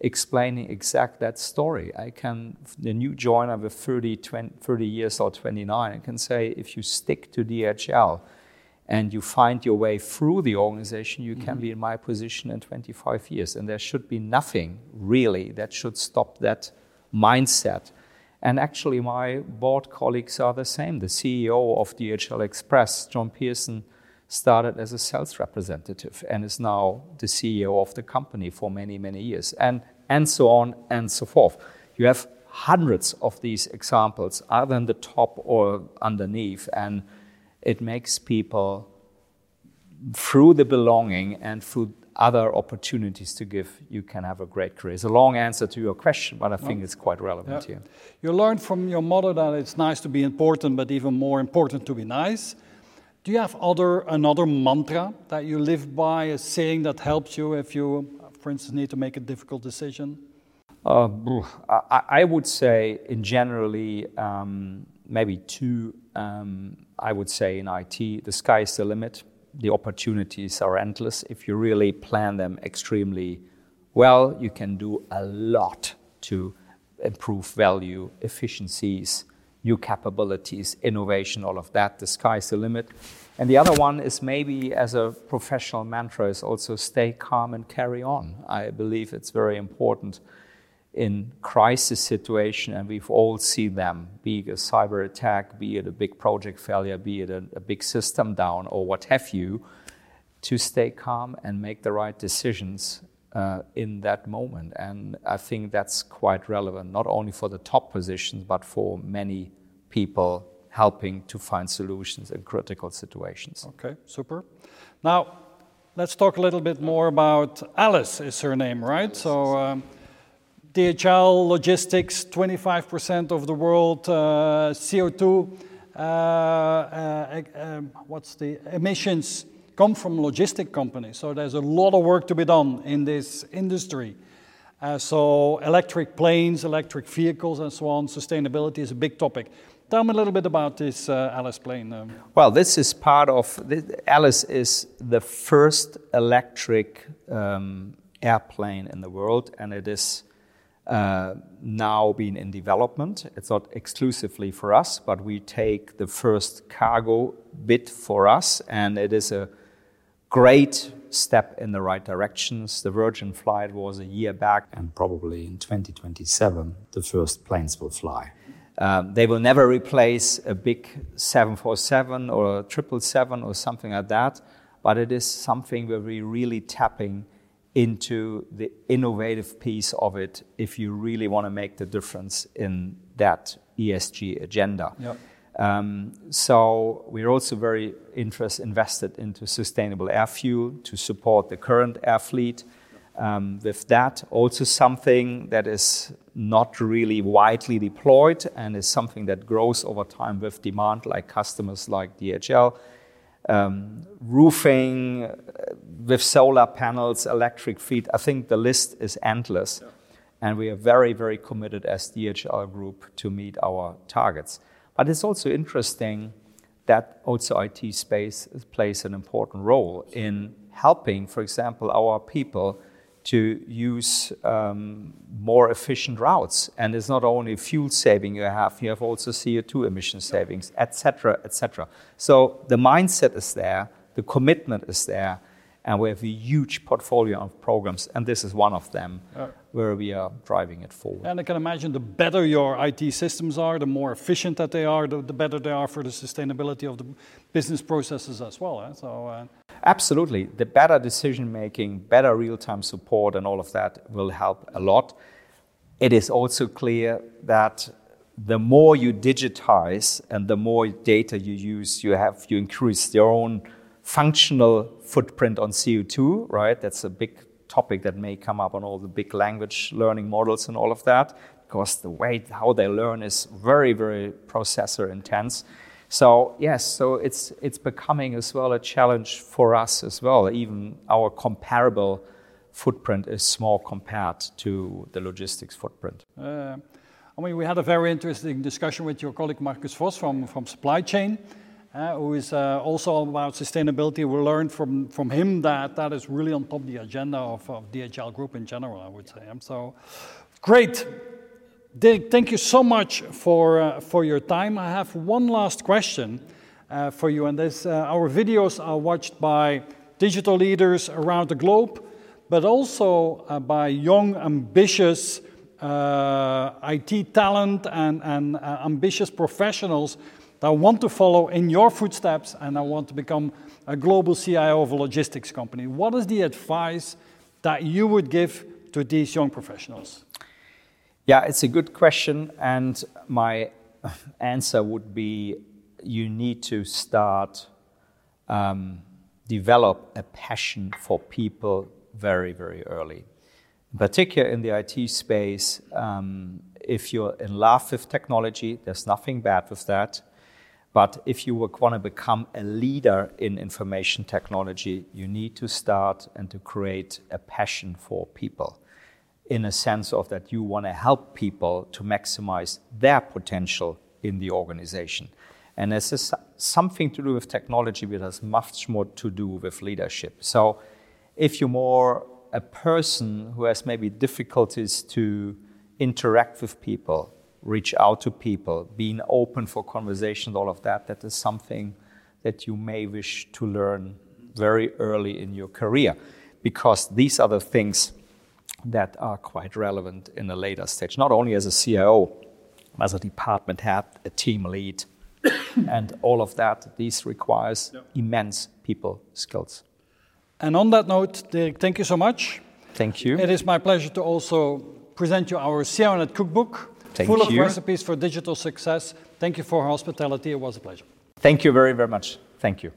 explaining exact that story. I can, the new joiner with 30, 20, 30 years or 29, I can say if you stick to DHL and you find your way through the organization, you mm-hmm. can be in my position in 25 years. And there should be nothing really that should stop that mindset and actually, my board colleagues are the same. The CEO of DHL Express, John Pearson, started as a sales representative and is now the CEO of the company for many, many years, and, and so on and so forth. You have hundreds of these examples, either in the top or underneath, and it makes people, through the belonging and through other opportunities to give, you can have a great career. It's a long answer to your question, but I think well, it's quite relevant yeah. here. You learned from your mother that it's nice to be important, but even more important to be nice. Do you have other another mantra that you live by, a saying that helps you if you, for instance, need to make a difficult decision? Uh, I, I, would say, in generally, um, maybe two. Um, I would say in IT, the sky is the limit. The opportunities are endless. If you really plan them extremely well, you can do a lot to improve value, efficiencies, new capabilities, innovation, all of that. The sky is the limit. And the other one is maybe as a professional mantra is also stay calm and carry on. I believe it's very important in crisis situation, and we've all seen them, be it a cyber attack, be it a big project failure, be it a, a big system down, or what have you, to stay calm and make the right decisions uh, in that moment. And I think that's quite relevant, not only for the top positions, but for many people helping to find solutions in critical situations. Okay, super. Now, let's talk a little bit more about Alice, is her name, right? So, um, DHL Logistics, 25% of the world uh, CO2. Uh, uh, um, what's the emissions come from logistic companies. So there's a lot of work to be done in this industry. Uh, so electric planes, electric vehicles, and so on. Sustainability is a big topic. Tell me a little bit about this uh, Alice plane. Um. Well, this is part of Alice is the first electric um, airplane in the world, and it is uh, now being in development. It's not exclusively for us, but we take the first cargo bit for us, and it is a great step in the right directions. The Virgin flight was a year back, and probably in 2027, the first planes will fly. Um, they will never replace a big 747 or a 777 or something like that, but it is something where we're really tapping into the innovative piece of it if you really want to make the difference in that ESG agenda. Yep. Um, so we're also very interest, invested into sustainable air fuel to support the current air fleet. Um, with that, also something that is not really widely deployed and is something that grows over time with demand, like customers like DHL. Um, roofing uh, with solar panels, electric fleet. I think the list is endless. Yeah. And we are very, very committed as DHL Group to meet our targets. But it's also interesting that also IT space plays an important role in helping, for example, our people to use um, more efficient routes. And it's not only fuel saving you have, you have also CO2 emission savings, etc., etc. So the mindset is there, the commitment is there, and we have a huge portfolio of programs, and this is one of them where we are driving it forward. And I can imagine the better your IT systems are, the more efficient that they are, the, the better they are for the sustainability of the business processes as well. Eh? So, uh... Absolutely. The better decision making, better real time support, and all of that will help a lot. It is also clear that the more you digitize and the more data you use, you have you increase your own functional footprint on CO2, right? That's a big topic that may come up on all the big language learning models and all of that, because the way how they learn is very, very processor intense. So yes, so it's it's becoming as well a challenge for us as well. Even our comparable footprint is small compared to the logistics footprint. Uh, I mean, we had a very interesting discussion with your colleague Markus Voss from, from supply chain who is uh, also about sustainability. We learned from, from him that that is really on top of the agenda of, of DHL Group in general, I would say. So great. Dirk, thank you so much for, uh, for your time. I have one last question uh, for you, and this, uh, our videos are watched by digital leaders around the globe, but also uh, by young, ambitious IT talent and, and ambitious professionals that want to follow in your footsteps and I want to become a global CIO of a logistics company. What is the advice that you would give to these young professionals? Yeah, it's a good question. And my answer would be you need to start um, develop a passion for people very, very early. In particular, in the IT space, um, if you're in love with technology, there's nothing bad with that But if you want to become a leader in information technology, you need to start and to create a passion for people in a sense of that you want to help people to maximize their potential in the organization. And this is something to do with technology, but has much more to do with leadership. So if you're more a person who has maybe difficulties to interact with people, reach out to people, being open for conversations, all of that, that is something that you may wish to learn very early in your career. Because these are the things that are quite relevant in a later stage, not only as a CIO, as a department head, a team lead, and all of that. This requires immense people skills. And on that note, Dirk, thank you so much. Thank you. It is my pleasure to also present you our CIONET cookbook, Thank full you. of recipes for digital success. Thank you for hospitality. It was a pleasure. Thank you very, very much. Thank you.